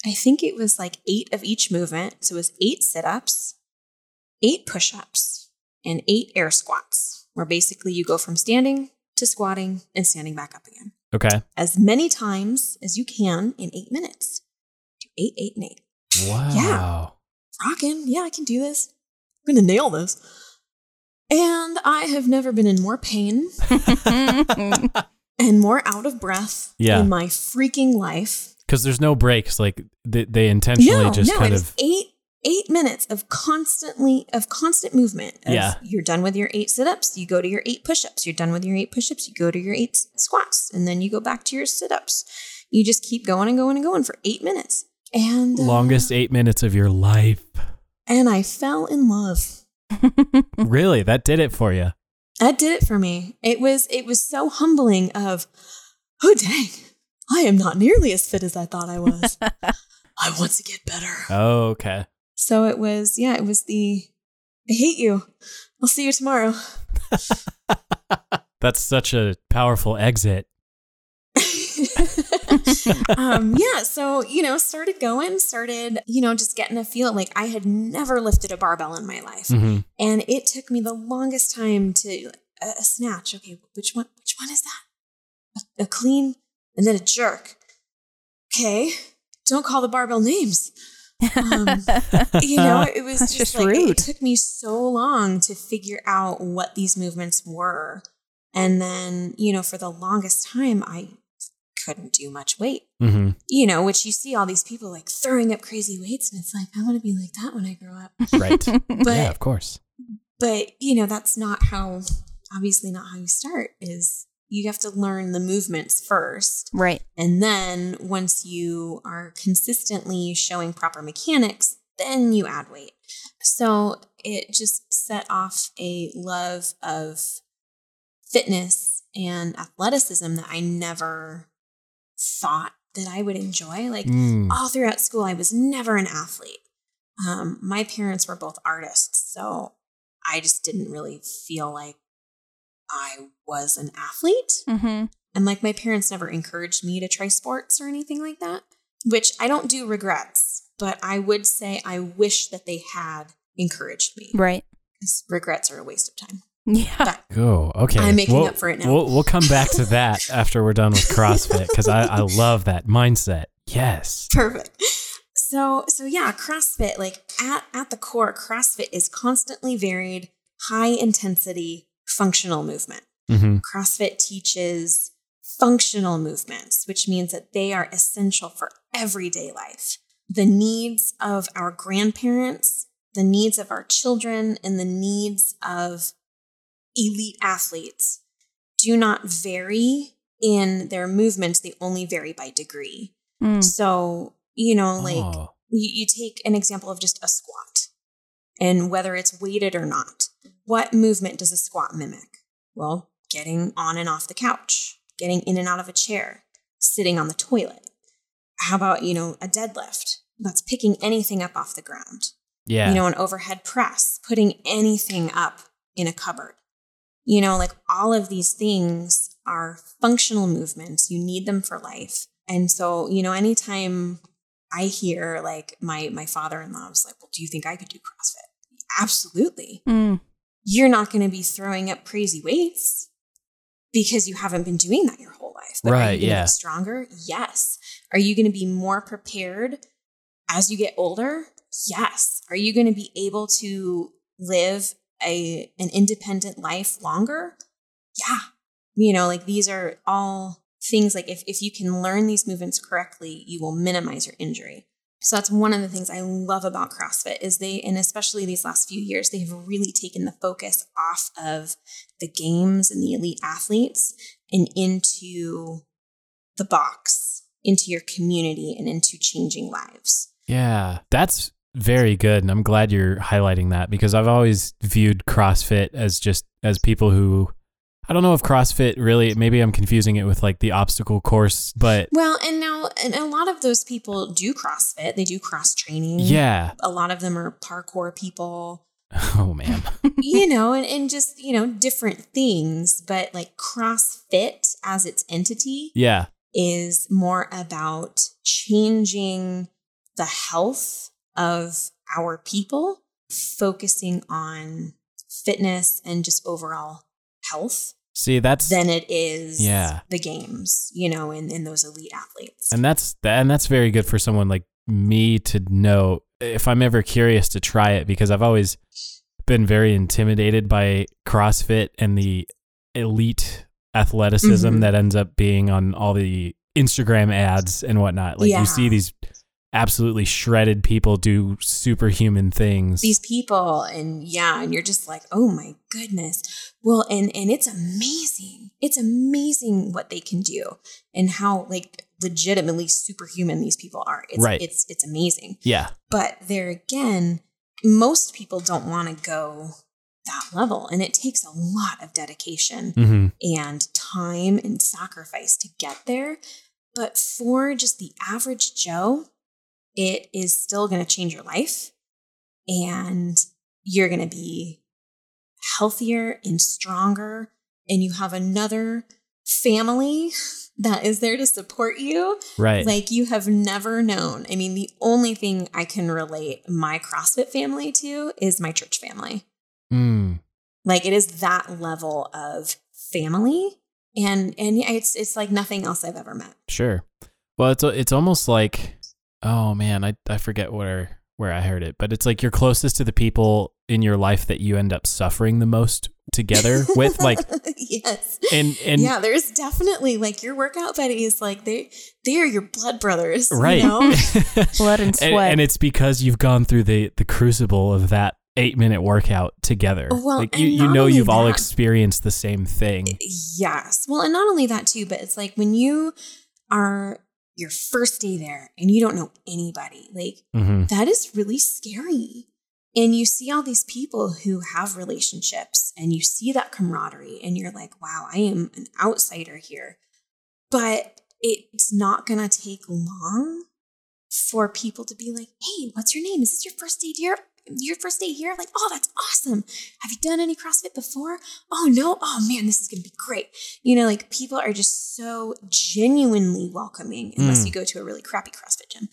I think it was like eight of each movement. So it was eight sit ups, eight push ups, and eight air squats, where basically you go from standing to squatting and standing back up again okay. as many times as you can in eight minutes. Do eight, eight, and eight Wow. rocking. Yeah, I can do this. I'm going to nail this. And I have never been in more pain and more out of breath Yeah. in my freaking life. Because there's no breaks. Like they, they intentionally no, just no, kind of. eight eight minutes of constantly of constant movement. of Yeah. you're done with your eight sit-ups, you go to your eight push-ups. You're done with your eight push-ups, you go to your eight squats, and then you go back to your sit-ups. You just keep going and going and going for eight minutes. And uh, Longest eight minutes of your life. and I fell in love. really? That did it for you. that did it for me it was it was so humbling of oh dang i am not nearly as fit as i thought i was i want to get better Oh, okay. So it was yeah it was the i hate you. I'll see you tomorrow. That's such a powerful exit. um yeah so you know started going started you know just getting a feel like i had never lifted a barbell in my life. Hmm and it took me the longest time to a, a snatch okay which one which one is that? A, a clean and then a jerk. Okay don't call the barbell names um, you know it was just, just like it- rude. it took me so long to figure out what these movements were and then you know for the longest time i couldn't do much weight hmm you know which you see all these people like throwing up crazy weights and it's like i want to be like that when i grow up Right. but yeah, of course. but you know that's not how obviously not how you start is you have to learn the movements first right. and then once you are consistently showing proper mechanics then you add weight so it just set off a love of fitness and athleticism that i never thought that i would enjoy like Mm. all throughout school, I was never an athlete. Um, my parents were both artists, so I just didn't really feel like I was an athlete. Mm-hmm. And like my parents never encouraged me to try sports or anything like that, which I don't do regrets, but I would say I wish that they had encouraged me. Right. 'Cause regrets are a waste of time. Yeah. Oh, okay. I'm making We'll- up for it now. We'll, we'll come back to that after we're done with CrossFit because I, I love that mindset. Yes. Perfect. So so yeah, CrossFit, like at, at the core, CrossFit is constantly varied, high intensity functional movement. hmm CrossFit teaches functional movements, which means that they are essential for everyday life. The needs of our grandparents, the needs of our children, and the needs of elite athletes do not vary in their movements. They only vary by degree. Mm. So, you know, like Oh, you, you take an example of just a squat and whether it's weighted or not. What movement does a squat mimic? Well, getting on and off the couch, getting in and out of a chair, sitting on the toilet. How about, you know, a deadlift? That's picking anything up off the ground. yeah. You know, an overhead press, putting anything up in a cupboard. You know, like all of these things are functional movements. You need them for life. And so, you know, anytime I hear like my my father-in-law was like, "Well, do you think I could do CrossFit?" Absolutely. Mm. You're not going to be throwing up crazy weights because you haven't been doing that your whole life. But are Right, you yeah. stronger? Yes. Are you going to be more prepared as you get older? Yes. Are you going to be able to live a an independent life longer? Yeah. You know, like these are all things like if, if you can learn these movements correctly, you will minimize your injury. So that's one of the things I love about CrossFit is they, and especially these last few years, they have really taken the focus off of the games and the elite athletes and into the box, into your community and into changing lives. Yeah, that's very good, and I'm glad you're highlighting that because I've always viewed CrossFit as just as people who I don't know if CrossFit really maybe I'm confusing it with like the obstacle course, but Well, and now, and a lot of those people do CrossFit, they do cross training. yeah. A lot of them are parkour people. Oh man. you know, and, and just, you know, different things. But like CrossFit as its entity Yeah. is more about changing the health of our people, focusing on fitness and just overall health See, that's than it is Yeah. the games, you know, in, in those elite athletes. and that's and that's very good for someone like me to know if I'm ever curious to try it because I've always been very intimidated by CrossFit and the elite athleticism Mhm. that ends up being on all the Instagram ads and whatnot. Like Yeah. you see these absolutely shredded people do superhuman things. these people and yeah and you're just like oh my goodness well and and it's amazing it's amazing what they can do and how like legitimately superhuman these people are it's Right. it's it's amazing yeah. but there again most people don't want to go that level and it takes a lot of dedication hmm and time and sacrifice to get there. But for just the average Joe, it is still going to change your life and you're going to be healthier and stronger. And you have another family that is there to support you Right. like you have never known. I mean, the only thing I can relate my CrossFit family to is my church family. Mm. Like it is that level of family, and and yeah, it's it's like nothing else I've ever met. Sure. Well, it's it's almost like oh man, I I forget where where I heard it, but it's like you're closest to the people in your life that you end up suffering the most together with like yes, and and yeah. There's definitely like your workout buddies. Like they they are your blood brothers, you right. know? Blood and and, sweat. and it's because you've gone through the the crucible of that 8 minute workout together. Well, like you you know you've all experienced the same thing. yes. Well, and not only that too, but it's like when you are your first day there and you don't know anybody. Like Mhm. that is really scary. And you see all these people who have relationships and you see that camaraderie and you're like, wow, I am an outsider here. But it's not going to take long for people to be like, hey, what's your name? Is this your first day here? Your first day here? Like, oh, that's awesome. Have you done any CrossFit before? Oh, no. Oh, man, this is going to be great. You know, like people are just so genuinely welcoming unless Mm. you go to a really crappy CrossFit gym.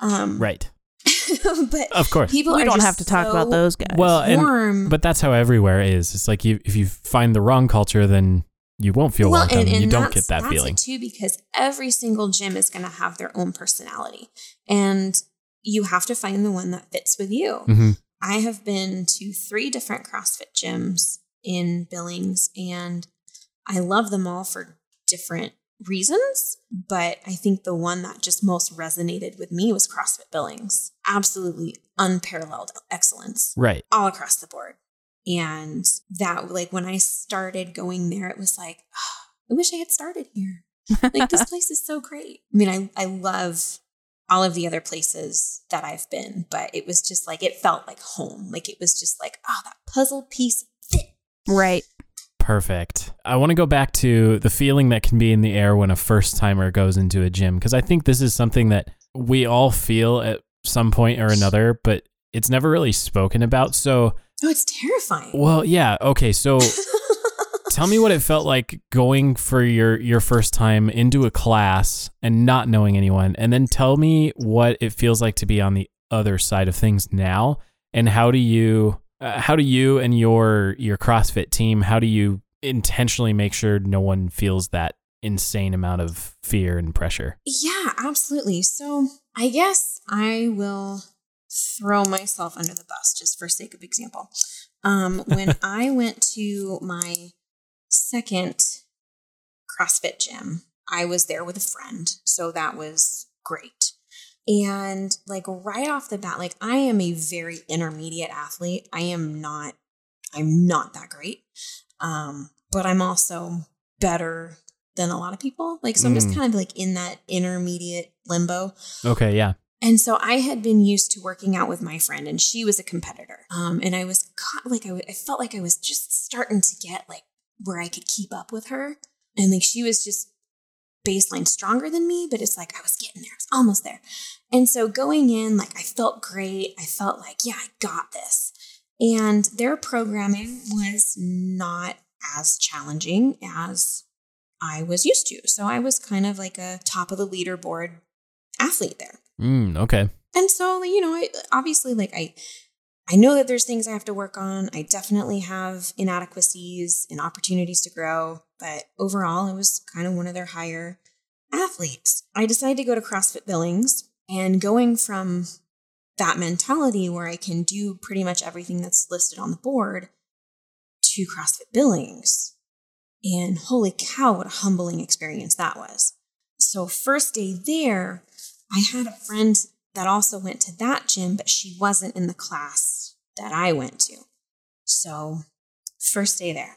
Um, Right. but Of course. people we don't have to talk about those guys. Well, and warm. but that's how everywhere is. It's like you if you find the wrong culture, then you won't feel welcome. and, you don't get that that's feeling. it too because every single gym is going to have their own personality, and you have to find the one that fits with you. hmm I have been to three different CrossFit gyms in Billings, and I love them all for different reasons. But I think the one that just most resonated with me was CrossFit Billings. Absolutely unparalleled excellence Right. all across the board. And that, like, when I started going there, it was like, I wish I had started here. Like, this place is so great. I mean, I, I love all of the other places that I've been, but it was just like, it felt like home. Like, it was just like, oh, that puzzle piece fit. right. Perfect. I want to go back to the feeling that can be in the air when a first timer goes into a gym because I think this is something that we all feel at some point or another, but it's never really spoken about. So, Oh, it's terrifying. well, yeah. Okay. So, tell me what it felt like going for your your first time into a class and not knowing anyone and then tell me what it feels like to be on the other side of things now and how do you uh, how do you and your your CrossFit team how do you intentionally make sure no one feels that insane amount of fear and pressure Yeah, absolutely. So I guess I will throw myself under the bus just for sake of example. Um, when I went to my second CrossFit gym, I was there with a friend. So that was great. And like right off the bat, like I am a very intermediate athlete. I am not, I'm not that great. Um, but I'm also better than a lot of people. Like, so I'm just Mm. kind of like in that intermediate limbo. okay yeah And so I had been used to working out with my friend, and she was a competitor. Um, and I was caught, like, I, w- I felt like I was just starting to get like where I could keep up with her. And like, she was just baseline stronger than me, but it's like I was getting there, I was almost there. And so going in, like, I felt great. I felt like, yeah, I got this. And their programming was not as challenging as I was used to. So I was kind of like a top of the leaderboard athlete there. mm, okay And so, you know, I, obviously, like I, I know that there's things I have to work on. I definitely have inadequacies and opportunities to grow, but overall, I was kind of one of their higher athletes. I decided to go to CrossFit Billings, and going from that mentality where I can do pretty much everything that's listed on the board to CrossFit Billings. And holy cow, what a humbling experience that was. So, first day there, I had a friend that also went to that gym, but she wasn't in the class that I went to. So, first day there,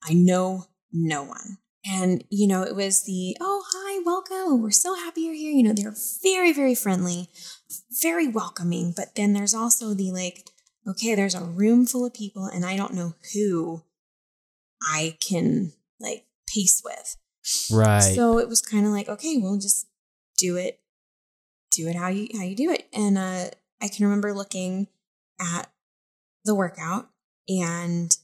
I know no one. And, you know, it was the, oh, hi, welcome. Oh, we're so happy you're here. You know, they're very, very friendly, very welcoming. But then there's also the like, okay, there's a room full of people and I don't know who I can like pace with. right So it was kind of like, okay, we'll just do it, do it how you how you do it. And uh, I can remember looking at the workout and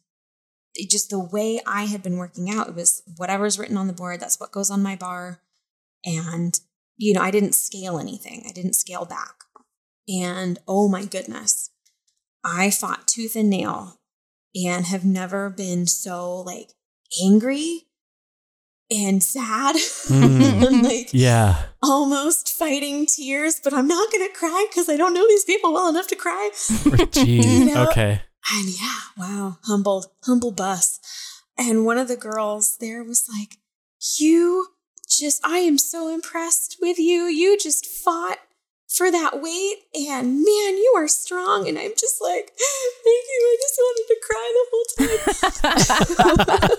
just the way I had been working out. It was whatever's written on the board. That's what goes on my bar, and you know, I didn't scale anything. I didn't scale back. And oh my goodness, I fought tooth and nail and have never been so like angry and sad Mm. and like yeah almost fighting tears, but I'm not gonna cry because I don't know these people well enough to cry. You know? okay And yeah, wow, humble, humble bus. And one of the girls there was like, You just, I am so impressed with you. You just fought for that weight, and man, you are strong. And I'm just like, Thank you. I just wanted to cry the whole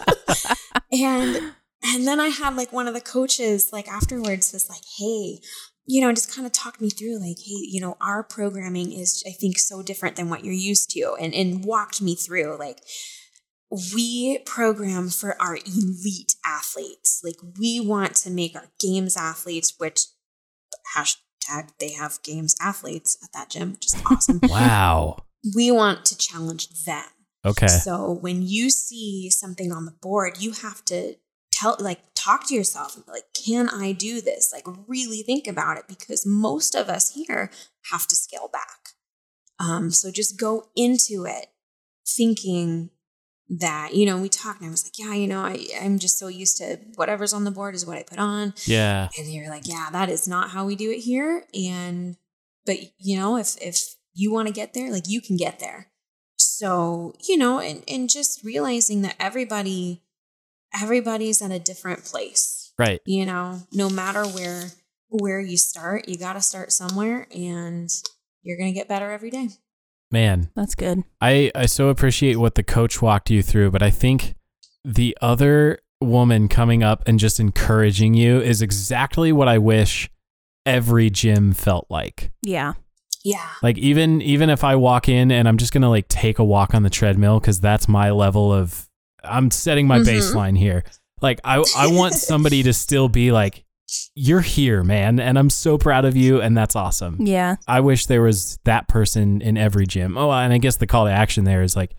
time. and and then I had like one of the coaches like afterwards was like, hey, you know, just kind of talked me through like, hey, you know, our programming is I think so different than what you're used to and and walked me through like we program for our elite athletes. Like we want to make our games athletes, which hashtag they have games athletes at that gym, which is awesome. wow we want to challenge them. Okay. So when you see something on the board, you have to tell, like, talk to yourself and be like, can I do this? Like, really think about it because most of us here have to scale back. Um, so just go into it thinking that, you know, we talked and I was like, yeah, you know, I, I'm just so used to whatever's on the board is what I put on. Yeah. And you're like, yeah, that is not how we do it here. And, but you know, if, if you want to get there, like you can get there. So, you know, and, and just realizing that everybody, everybody's at a different place, Right. you know, no matter where, where you start, you got to start somewhere and you're going to get better every day. Man, That's good. I, I so appreciate what the coach walked you through, but I think the other woman coming up and just encouraging you is exactly what I wish every gym felt like. Yeah. Yeah. Like even even if I walk in and I'm just gonna like take a walk on the treadmill because that's my level of I'm setting my Mhm. baseline here. Like I I want somebody to still be like, you're here, man, and I'm so proud of you, and that's awesome. Yeah. I wish there was that person in every gym. Oh, and I guess the call to action there is like,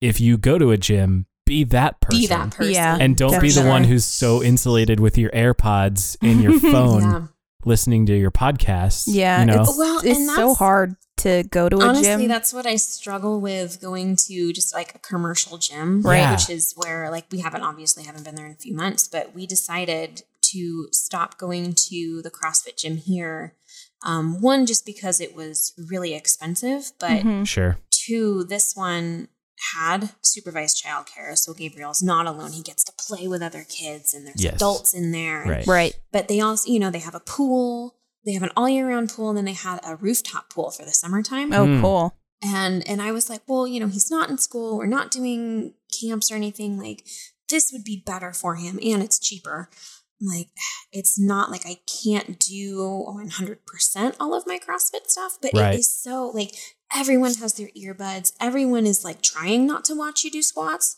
if you go to a gym, be that person. Be that person. Yeah. And don't be the one who's so insulated with your AirPods in your phone Yeah. listening to your podcast. Yeah. You know? It's, Well, it's and so hard to go to a Honestly, gym. Honestly, that's what I struggle with going to just like a commercial gym, Right. Yeah. Which is where like we haven't obviously haven't been there in a few months, but we decided to stop going to the CrossFit gym here. Um, one, just because it was really expensive, but Mhm. Sure. two, this one had supervised childcare, so Gabriel's not alone. He gets to play with other kids, and there's Yes. adults in there. Right. Right. but they also, you know, they have a pool. They have an all year round pool, and then they had a rooftop pool for the summertime. Oh, Mm. cool. And and I was like, well, you know, he's not in school. We're not doing camps or anything. Like this would be better for him, and it's cheaper. I'm like, it's not like I can't do 100 percent all of my CrossFit stuff, but Right. it is so like everyone has their earbuds. Everyone is like trying not to watch you do squats,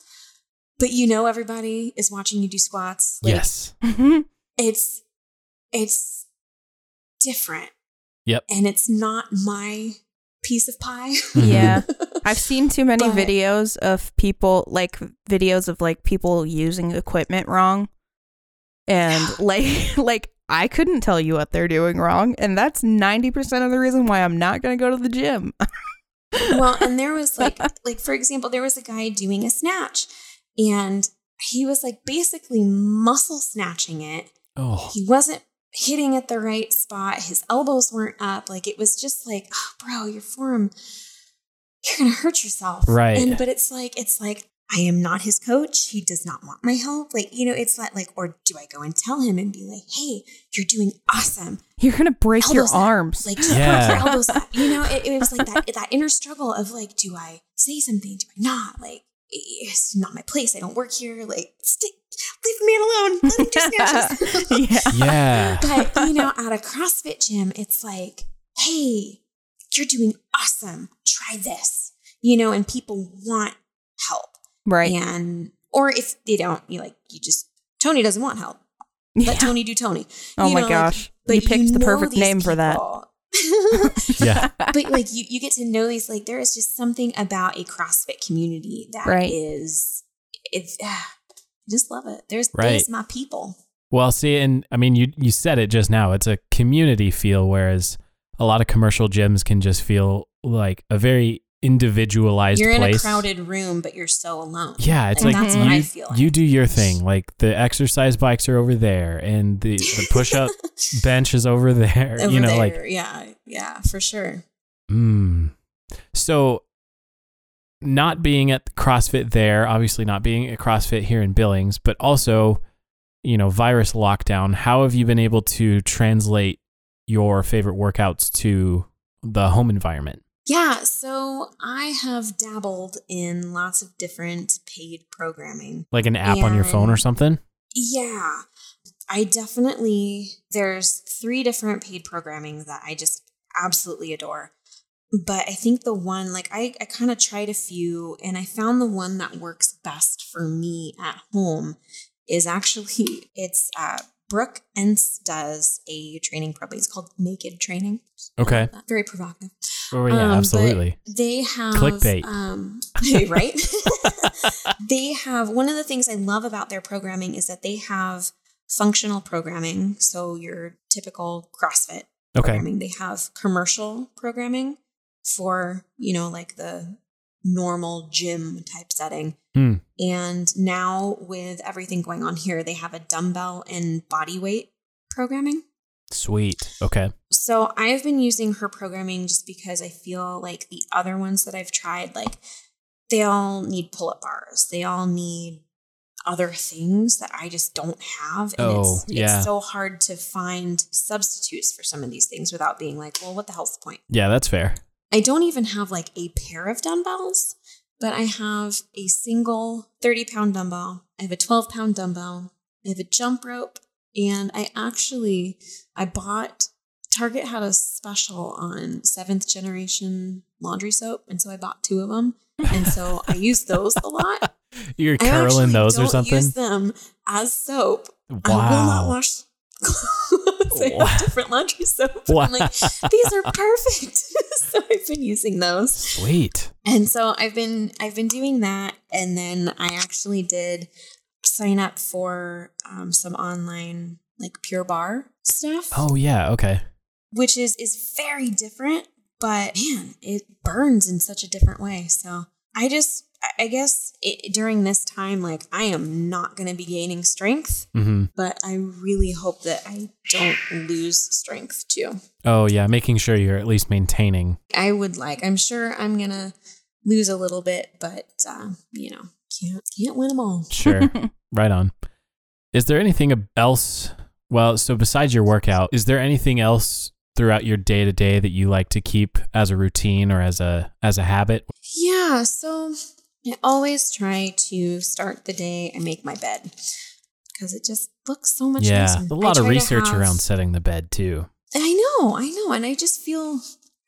but you know everybody is watching you do squats. Like, yes. Mhm. it's it's different Yep. and it's not my piece of pie mm-hmm. Yeah. I've seen too many But- videos of people like videos of like people using equipment wrong. And like like I couldn't tell you what they're doing wrong and that's 90% of the reason why I'm not going to go to the gym. well and there was like like for example there was a guy doing a snatch and he was like basically muscle snatching it Oh. he wasn't hitting at the right spot his elbows weren't up like it was just like oh, bro your form, you're gonna hurt yourself Right. and but it's like it's like i am not his coach he does not want my help like you know it's like like or do i go and tell him and be like hey you're doing awesome You're going to break your up. arms. like Yeah. your elbows up. You know, it, it was like that that inner struggle of like, do I say something? Do I not? Like, it's not my place. I don't work here. Like, stick, leave me alone. Let me do snatches. yeah. Yeah. but you know, at a CrossFit gym, it's like, hey, you're doing awesome. Try this. You know, and people want help. Right. And or if they don't, you like you just Tony doesn't want help. Yeah. Let Tony do Tony. Oh You my know, like, gosh. but you picked the perfect these name for that. Yeah. but like you, you get to know these like there is just something about a CrossFit community that is Right. it, ah, I just love it. There's Right. there's my people. Well, see, and I mean, you you said it just now. It's a community feel, whereas a lot of commercial gyms can just feel like a very individualized You're in place. a crowded room, but you're so alone. Yeah, it's And like that's you, what I feel like. you do your thing. Like the exercise bikes are over there, and the the push up bench is over there. Over you know, there, like yeah, yeah, for sure. Mm. So, not being at CrossFit there, obviously not being at CrossFit here in Billings, but also, you know, virus lockdown. How have you been able to translate your favorite workouts to the home environment? Yeah, so I have dabbled in lots of different paid programming. Like an app on your phone or something? Yeah. I definitely there's three different paid programming that I just absolutely adore. But I think the one like I, I kind of tried a few and I found the one that works best for me at home is actually it's uh Brooke Ence does a training program. It's called Naked Training. Okay. Very provocative. Oh, yeah, Um, absolutely. They have Clickbait. Um, right? they have one of the things I love about their programming is that they have functional programming. So your typical CrossFit Okay. programming. They have commercial programming for, you know, like the normal gym type setting. Hmm. And now with everything going on here, they have a dumbbell and body weight programming. Sweet. Okay. So I've been using her programming just because I feel like the other ones that I've tried, like they all need pull up bars. They all need other things that I just don't have. And Oh, it's, yeah. it's so hard to find substitutes for some of these things without being like, well, what the hell's the point? Yeah, that's fair. I don't even have like a pair of dumbbells, but I have a single 30 pound dumbbell. I have a 12 pound dumbbell. I have a jump rope. And I actually, I bought, Target had a special on seventh generation laundry soap. And so I bought two of them. And so I use those a lot. You're curling those or something? use them as soap. I will not Wow. wash have different laundry soap. Wow. I'm like, these are perfect. so I've been using those. Sweet. And so I've been I've been doing that, and then I actually did sign up for um, some online like Pure Barre stuff, Oh, yeah. Okay. which is is very different. But man, it burns in such a different way. So I just I- guess it, during this time, like I am not going to be gaining strength, hmm but I really hope that I don't lose strength too. Oh, yeah. Making sure you're at least maintaining. I would like. I'm sure I'm gonna lose a little bit, but uh, you know, can't can't win them all. Sure. right on. Is there anything else? Well, so besides your workout, is there anything else throughout your day to day that you like to keep as a routine or as a as a habit? Yeah, so I always try to start the day and make my bed because it just looks so much yeah, nicer. a I lot of research have- around setting the bed too. I know, I know, and I just feel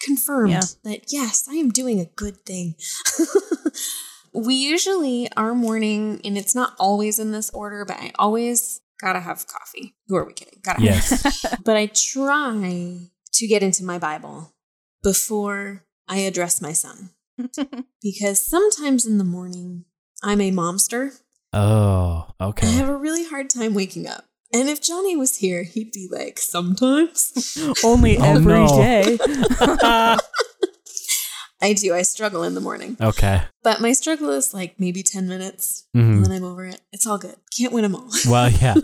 confirmed Yeah. that yes, I am doing a good thing. we usually our morning, and it's not always in this order, but I always gotta have coffee. Who are we kidding? Gotta have Yes. but I try to get into my Bible before I address my son. because sometimes in the morning, I'm a momster. oh, okay. I have a really hard time waking up. And if Johnny was here, he'd be like, sometimes. Only Oh, every no. day. I do. I struggle in the morning. okay. But my struggle is like maybe 10 minutes Mhm. and then I'm over it. It's all good. Can't win them all. Well, yeah.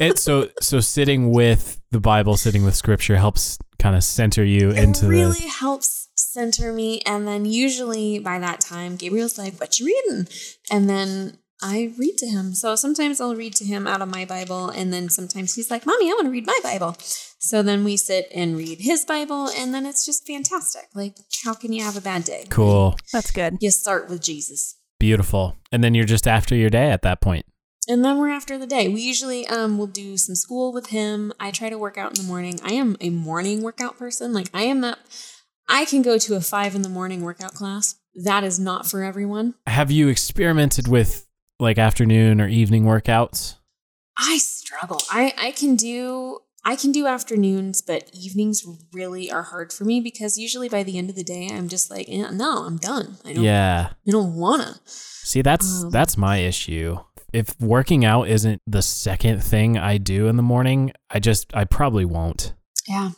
It so so sitting with the Bible, sitting with Scripture helps kind of center you into it really the. helps center me. And then usually by that time, Gabriel's like, What you reading? And then I read to him. So sometimes I'll read to him out of my Bible, and then sometimes he's like, Mommy, I want to read my Bible. So then we sit and read his Bible, and then it's just fantastic. Like, how can you have a bad day? Cool, That's good. You start with Jesus. beautiful, and then you're just after your day at that point. And then we're after the day. We usually um will do some school with him. I try to work out in the morning. I am a morning workout person. Like I am not I can go to a five in the morning workout class. That is not for everyone. Have you experimented with like afternoon or evening workouts? I struggle. I I can do I can do afternoons, but evenings really are hard for me because usually by the end of the day I'm just like, eh, no, I'm done. I don't Yeah. I don't wanna. See, that's Um, that's my issue. If working out isn't the second thing I do in the morning, I just I probably won't. Yeah.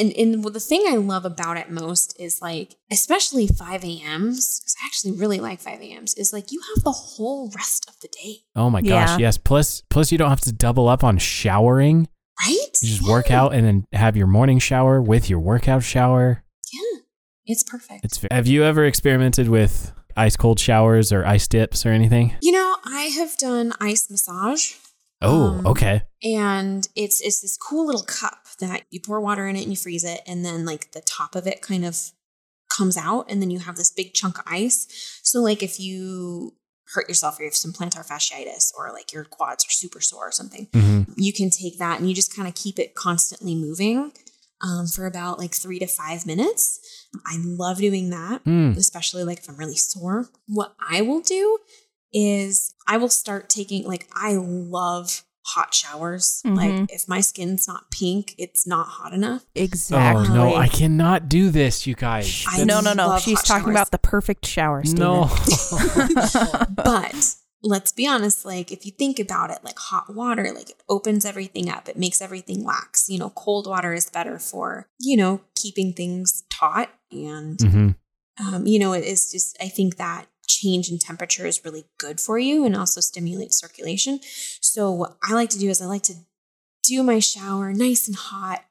And and the thing I love about it most is like, especially 5 a.m.s, because I actually really like 5 a.m.s, is like you have the whole rest of the day, Oh my Yeah. gosh, yes. Plus plus you don't have to double up on showering. right? You just work out and then have your morning shower with your workout shower. Yeah. It's perfect. It's Have you ever experimented with ice cold showers or ice dips or anything? you know, I have done ice massage. Oh, Um, okay. and it's it's this cool little cup that you pour water in it and you freeze it and then like the top of it kind of comes out and then you have this big chunk of ice so like if you hurt yourself or you have some plantar fasciitis or like your quads are super sore or something hmm you can take that and you just kind of keep it constantly moving um, for about like three to five minutes i love doing that Mm. especially like if I'm really sore. What I will do is I will start taking like I love hot showers. Mhm. Like if my skin's not pink, it's not hot enough. Exactly. Oh no, I cannot do this, you guys. I no, no, no. She's talking showers. about the perfect shower. Stephen. no. but let's be honest, like if you think about it, like hot water, like it opens everything up, it makes everything wax. You know, cold water is better for, you know, keeping things taut. And, Mhm. um, you know, it is just, I think that change in temperature is really good for you and also stimulates circulation. So, what I like to do is I like to do my shower nice and hot.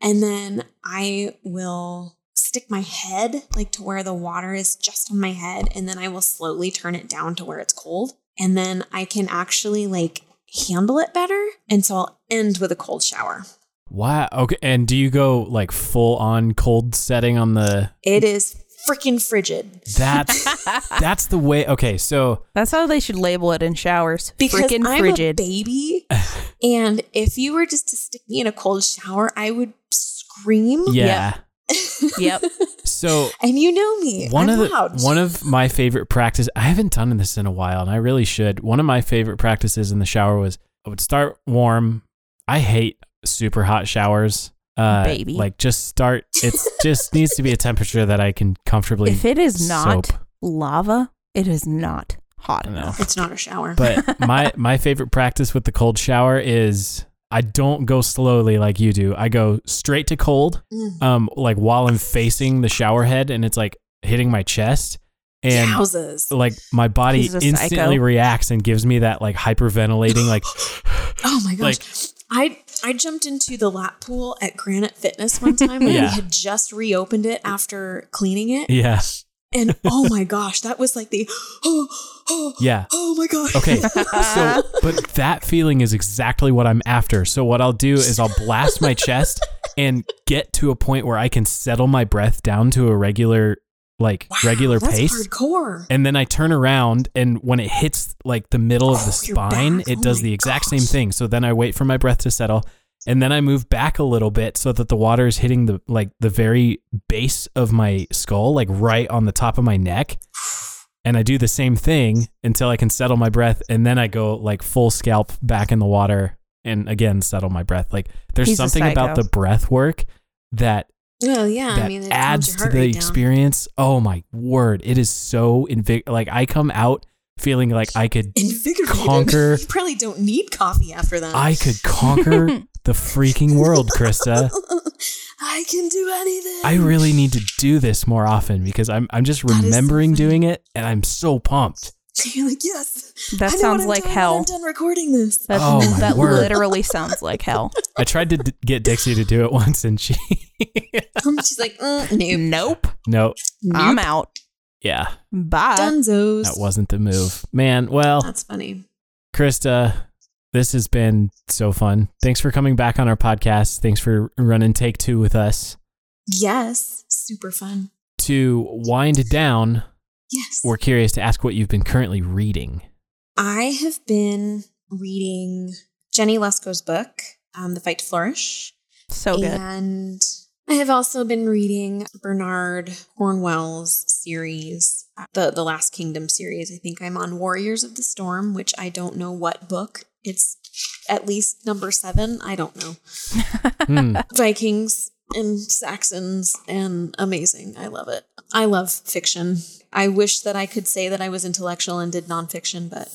And then I will stick my head like to where the water is just on my head. And then I will slowly turn it down to where it's cold. And then I can actually like handle it better. And so I'll end with a cold shower. Wow. Okay. And do you go like full on cold setting on the It is freaking frigid. that's that's the way okay, so That's how they should label it in showers. Because Freaking I'm frigid. a baby. and if you were just to stick me in a cold shower, I would scream. yeah. Yep. So and you know me. one I'm of the loud. one of my favorite practice I haven't done this in a while and I really should. One of my favorite practices in the shower was I would start warm. I hate super hot showers. Uh Baby. like just start it just needs to be a temperature that I can comfortably If it is not soap. lava, it is not hot enough. it's not a shower. But my my favorite practice with the cold shower is I don't go slowly like you do. I go straight to cold, Mm. um, like while I'm facing the shower head and it's like hitting my chest, and Yowzas. like my body instantly psycho. reacts and gives me that like hyperventilating, like Oh my gosh. like I I jumped into the lap pool at Granite Fitness one time when Yeah. we had just reopened it after cleaning it. yeah, And oh my gosh, that was like the oh, oh, yeah. oh my gosh. Okay, so but that feeling is exactly what I'm after. So what I'll do is I'll blast my chest and get to a point where I can settle my breath down to a regular like Wow, regular pace. hardcore. And then I turn around, and when it hits like the middle of the Oh, spine, it Oh does the exact same thing. So then I wait for my breath to settle, and then I move back a little bit so that the water is hitting the like the very base of my skull, like right on the top of my neck. And I do the same thing until I can settle my breath, and then I go like full scalp back in the water, and again settle my breath. Like there's He's something about the breath work that Well, yeah, that I mean, it adds to heart the rate down. experience. Oh my word. It is so invig like I come out feeling like I could Conquer- You probably don't need coffee after that. I could conquer the freaking world, Krista. I can do anything. I really need to do this more often because I'm I'm just That is so remembering doing it and I'm so pumped. You're like, yes. That I know sounds I'm like doing when hell. I'm done recording this. That, Oh, my that word. literally sounds like hell. I tried to d- get Dixie to do it once and she She's like, mm, nope. Nope. No. I'm out. Yeah. Bye. Dunzos. That wasn't the move. Man, well, That's funny. Krista, this has been so fun. Thanks for coming back on our podcast. Thanks for running take 2 with us. Yes. Super fun. To wind down, Yes. we're curious to ask what you've been currently reading. I have been reading Jennie Lusko's book, um, The Fight to Flourish. So good. And I have also been reading Bernard Cornwell's series, uh, the the Last Kingdom series. I think I'm on Warriors of the Storm, which I don't know what book. It's at least number seven. I don't know. Hmm. Vikings and Saxons and amazing. I love it. I love fiction. I wish that I could say that I was intellectual and did nonfiction, but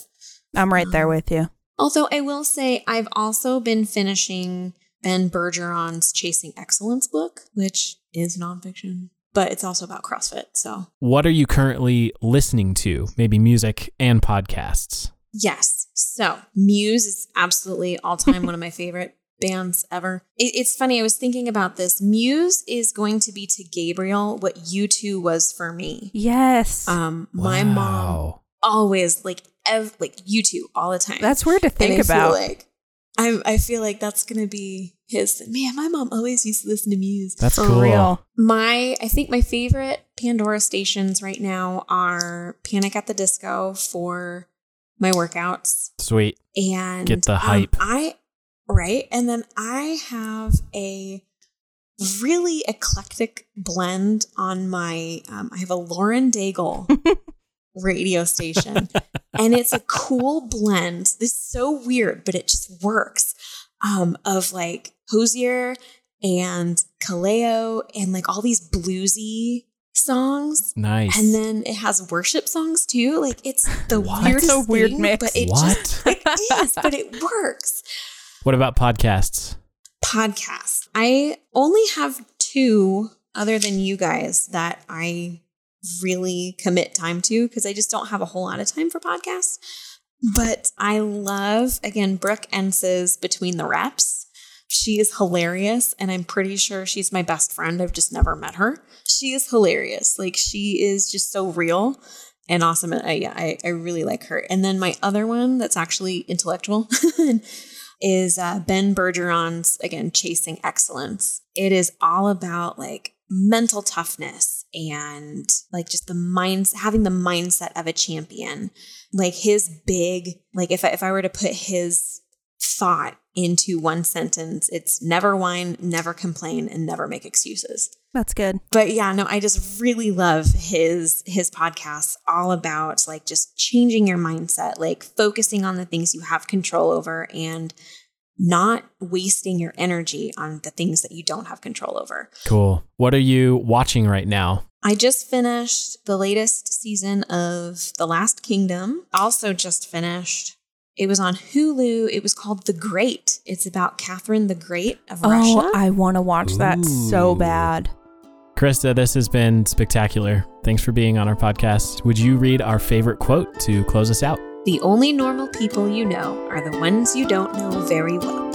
I'm right there um, with you. Although I will say I've also been finishing Ben Bergeron's Chasing Excellence book, which is nonfiction, but it's also about CrossFit. So What are you currently listening to? Maybe music and podcasts. yes. So Muse is absolutely all time one of my favorite bands ever. It, it's funny. I was thinking about this. Muse is going to be to Gabriel what U2 was for me. Yes. Um, my mom always like ev- like U2 all the time. That's weird to And think I about. Feel like, I I feel like that's gonna be his. Man, my mom always used to listen to Muse. That's for cool. real. My I think my favorite Pandora stations right now are Panic at the Disco for my workouts Sweet. and Get the um, hype. I right, and then I have a really eclectic blend on my. Um, I have a Lauren Daigle radio station. and it's a cool blend. This is so weird, but it just works. Um, of like Hozier and Kaleo and like all these bluesy songs. Nice. And then it has worship songs too. Like it's the What? weirdest It's a weird thing, mix. but it What? just it is, but it works. What about podcasts? Podcasts. I only have two other than you guys that I really commit time to because I just don't have a whole lot of time for podcasts. But I love again Brooke Ence's Between the Reps. She is hilarious, and I'm pretty sure she's my best friend. I've just never met her. She is hilarious. Like she is just so real and awesome. I, uh, yeah, I, I really like her. And then my other one that's actually intellectual is uh, Ben Bergeron's again Chasing Excellence. It is all about like mental toughness and like just the minds having the mindset of a champion. Like his big like if I, if I were to put his thought into one sentence, it's never whine, never complain, and never make excuses That's good. but yeah no i just really love his his podcasts all about like just changing your mindset like focusing on the things you have control over and not wasting your energy on the things that you don't have control over Cool. What are you watching right now? i just finished the latest season of the last kingdom also just finished it was on hulu it was called the great it's about catherine the great of Oh, russia I want to watch that so bad. Krista, this has been spectacular. Thanks for being on our podcast. Would you read our favorite quote to close us out? the only normal people you know are the ones you don't know very well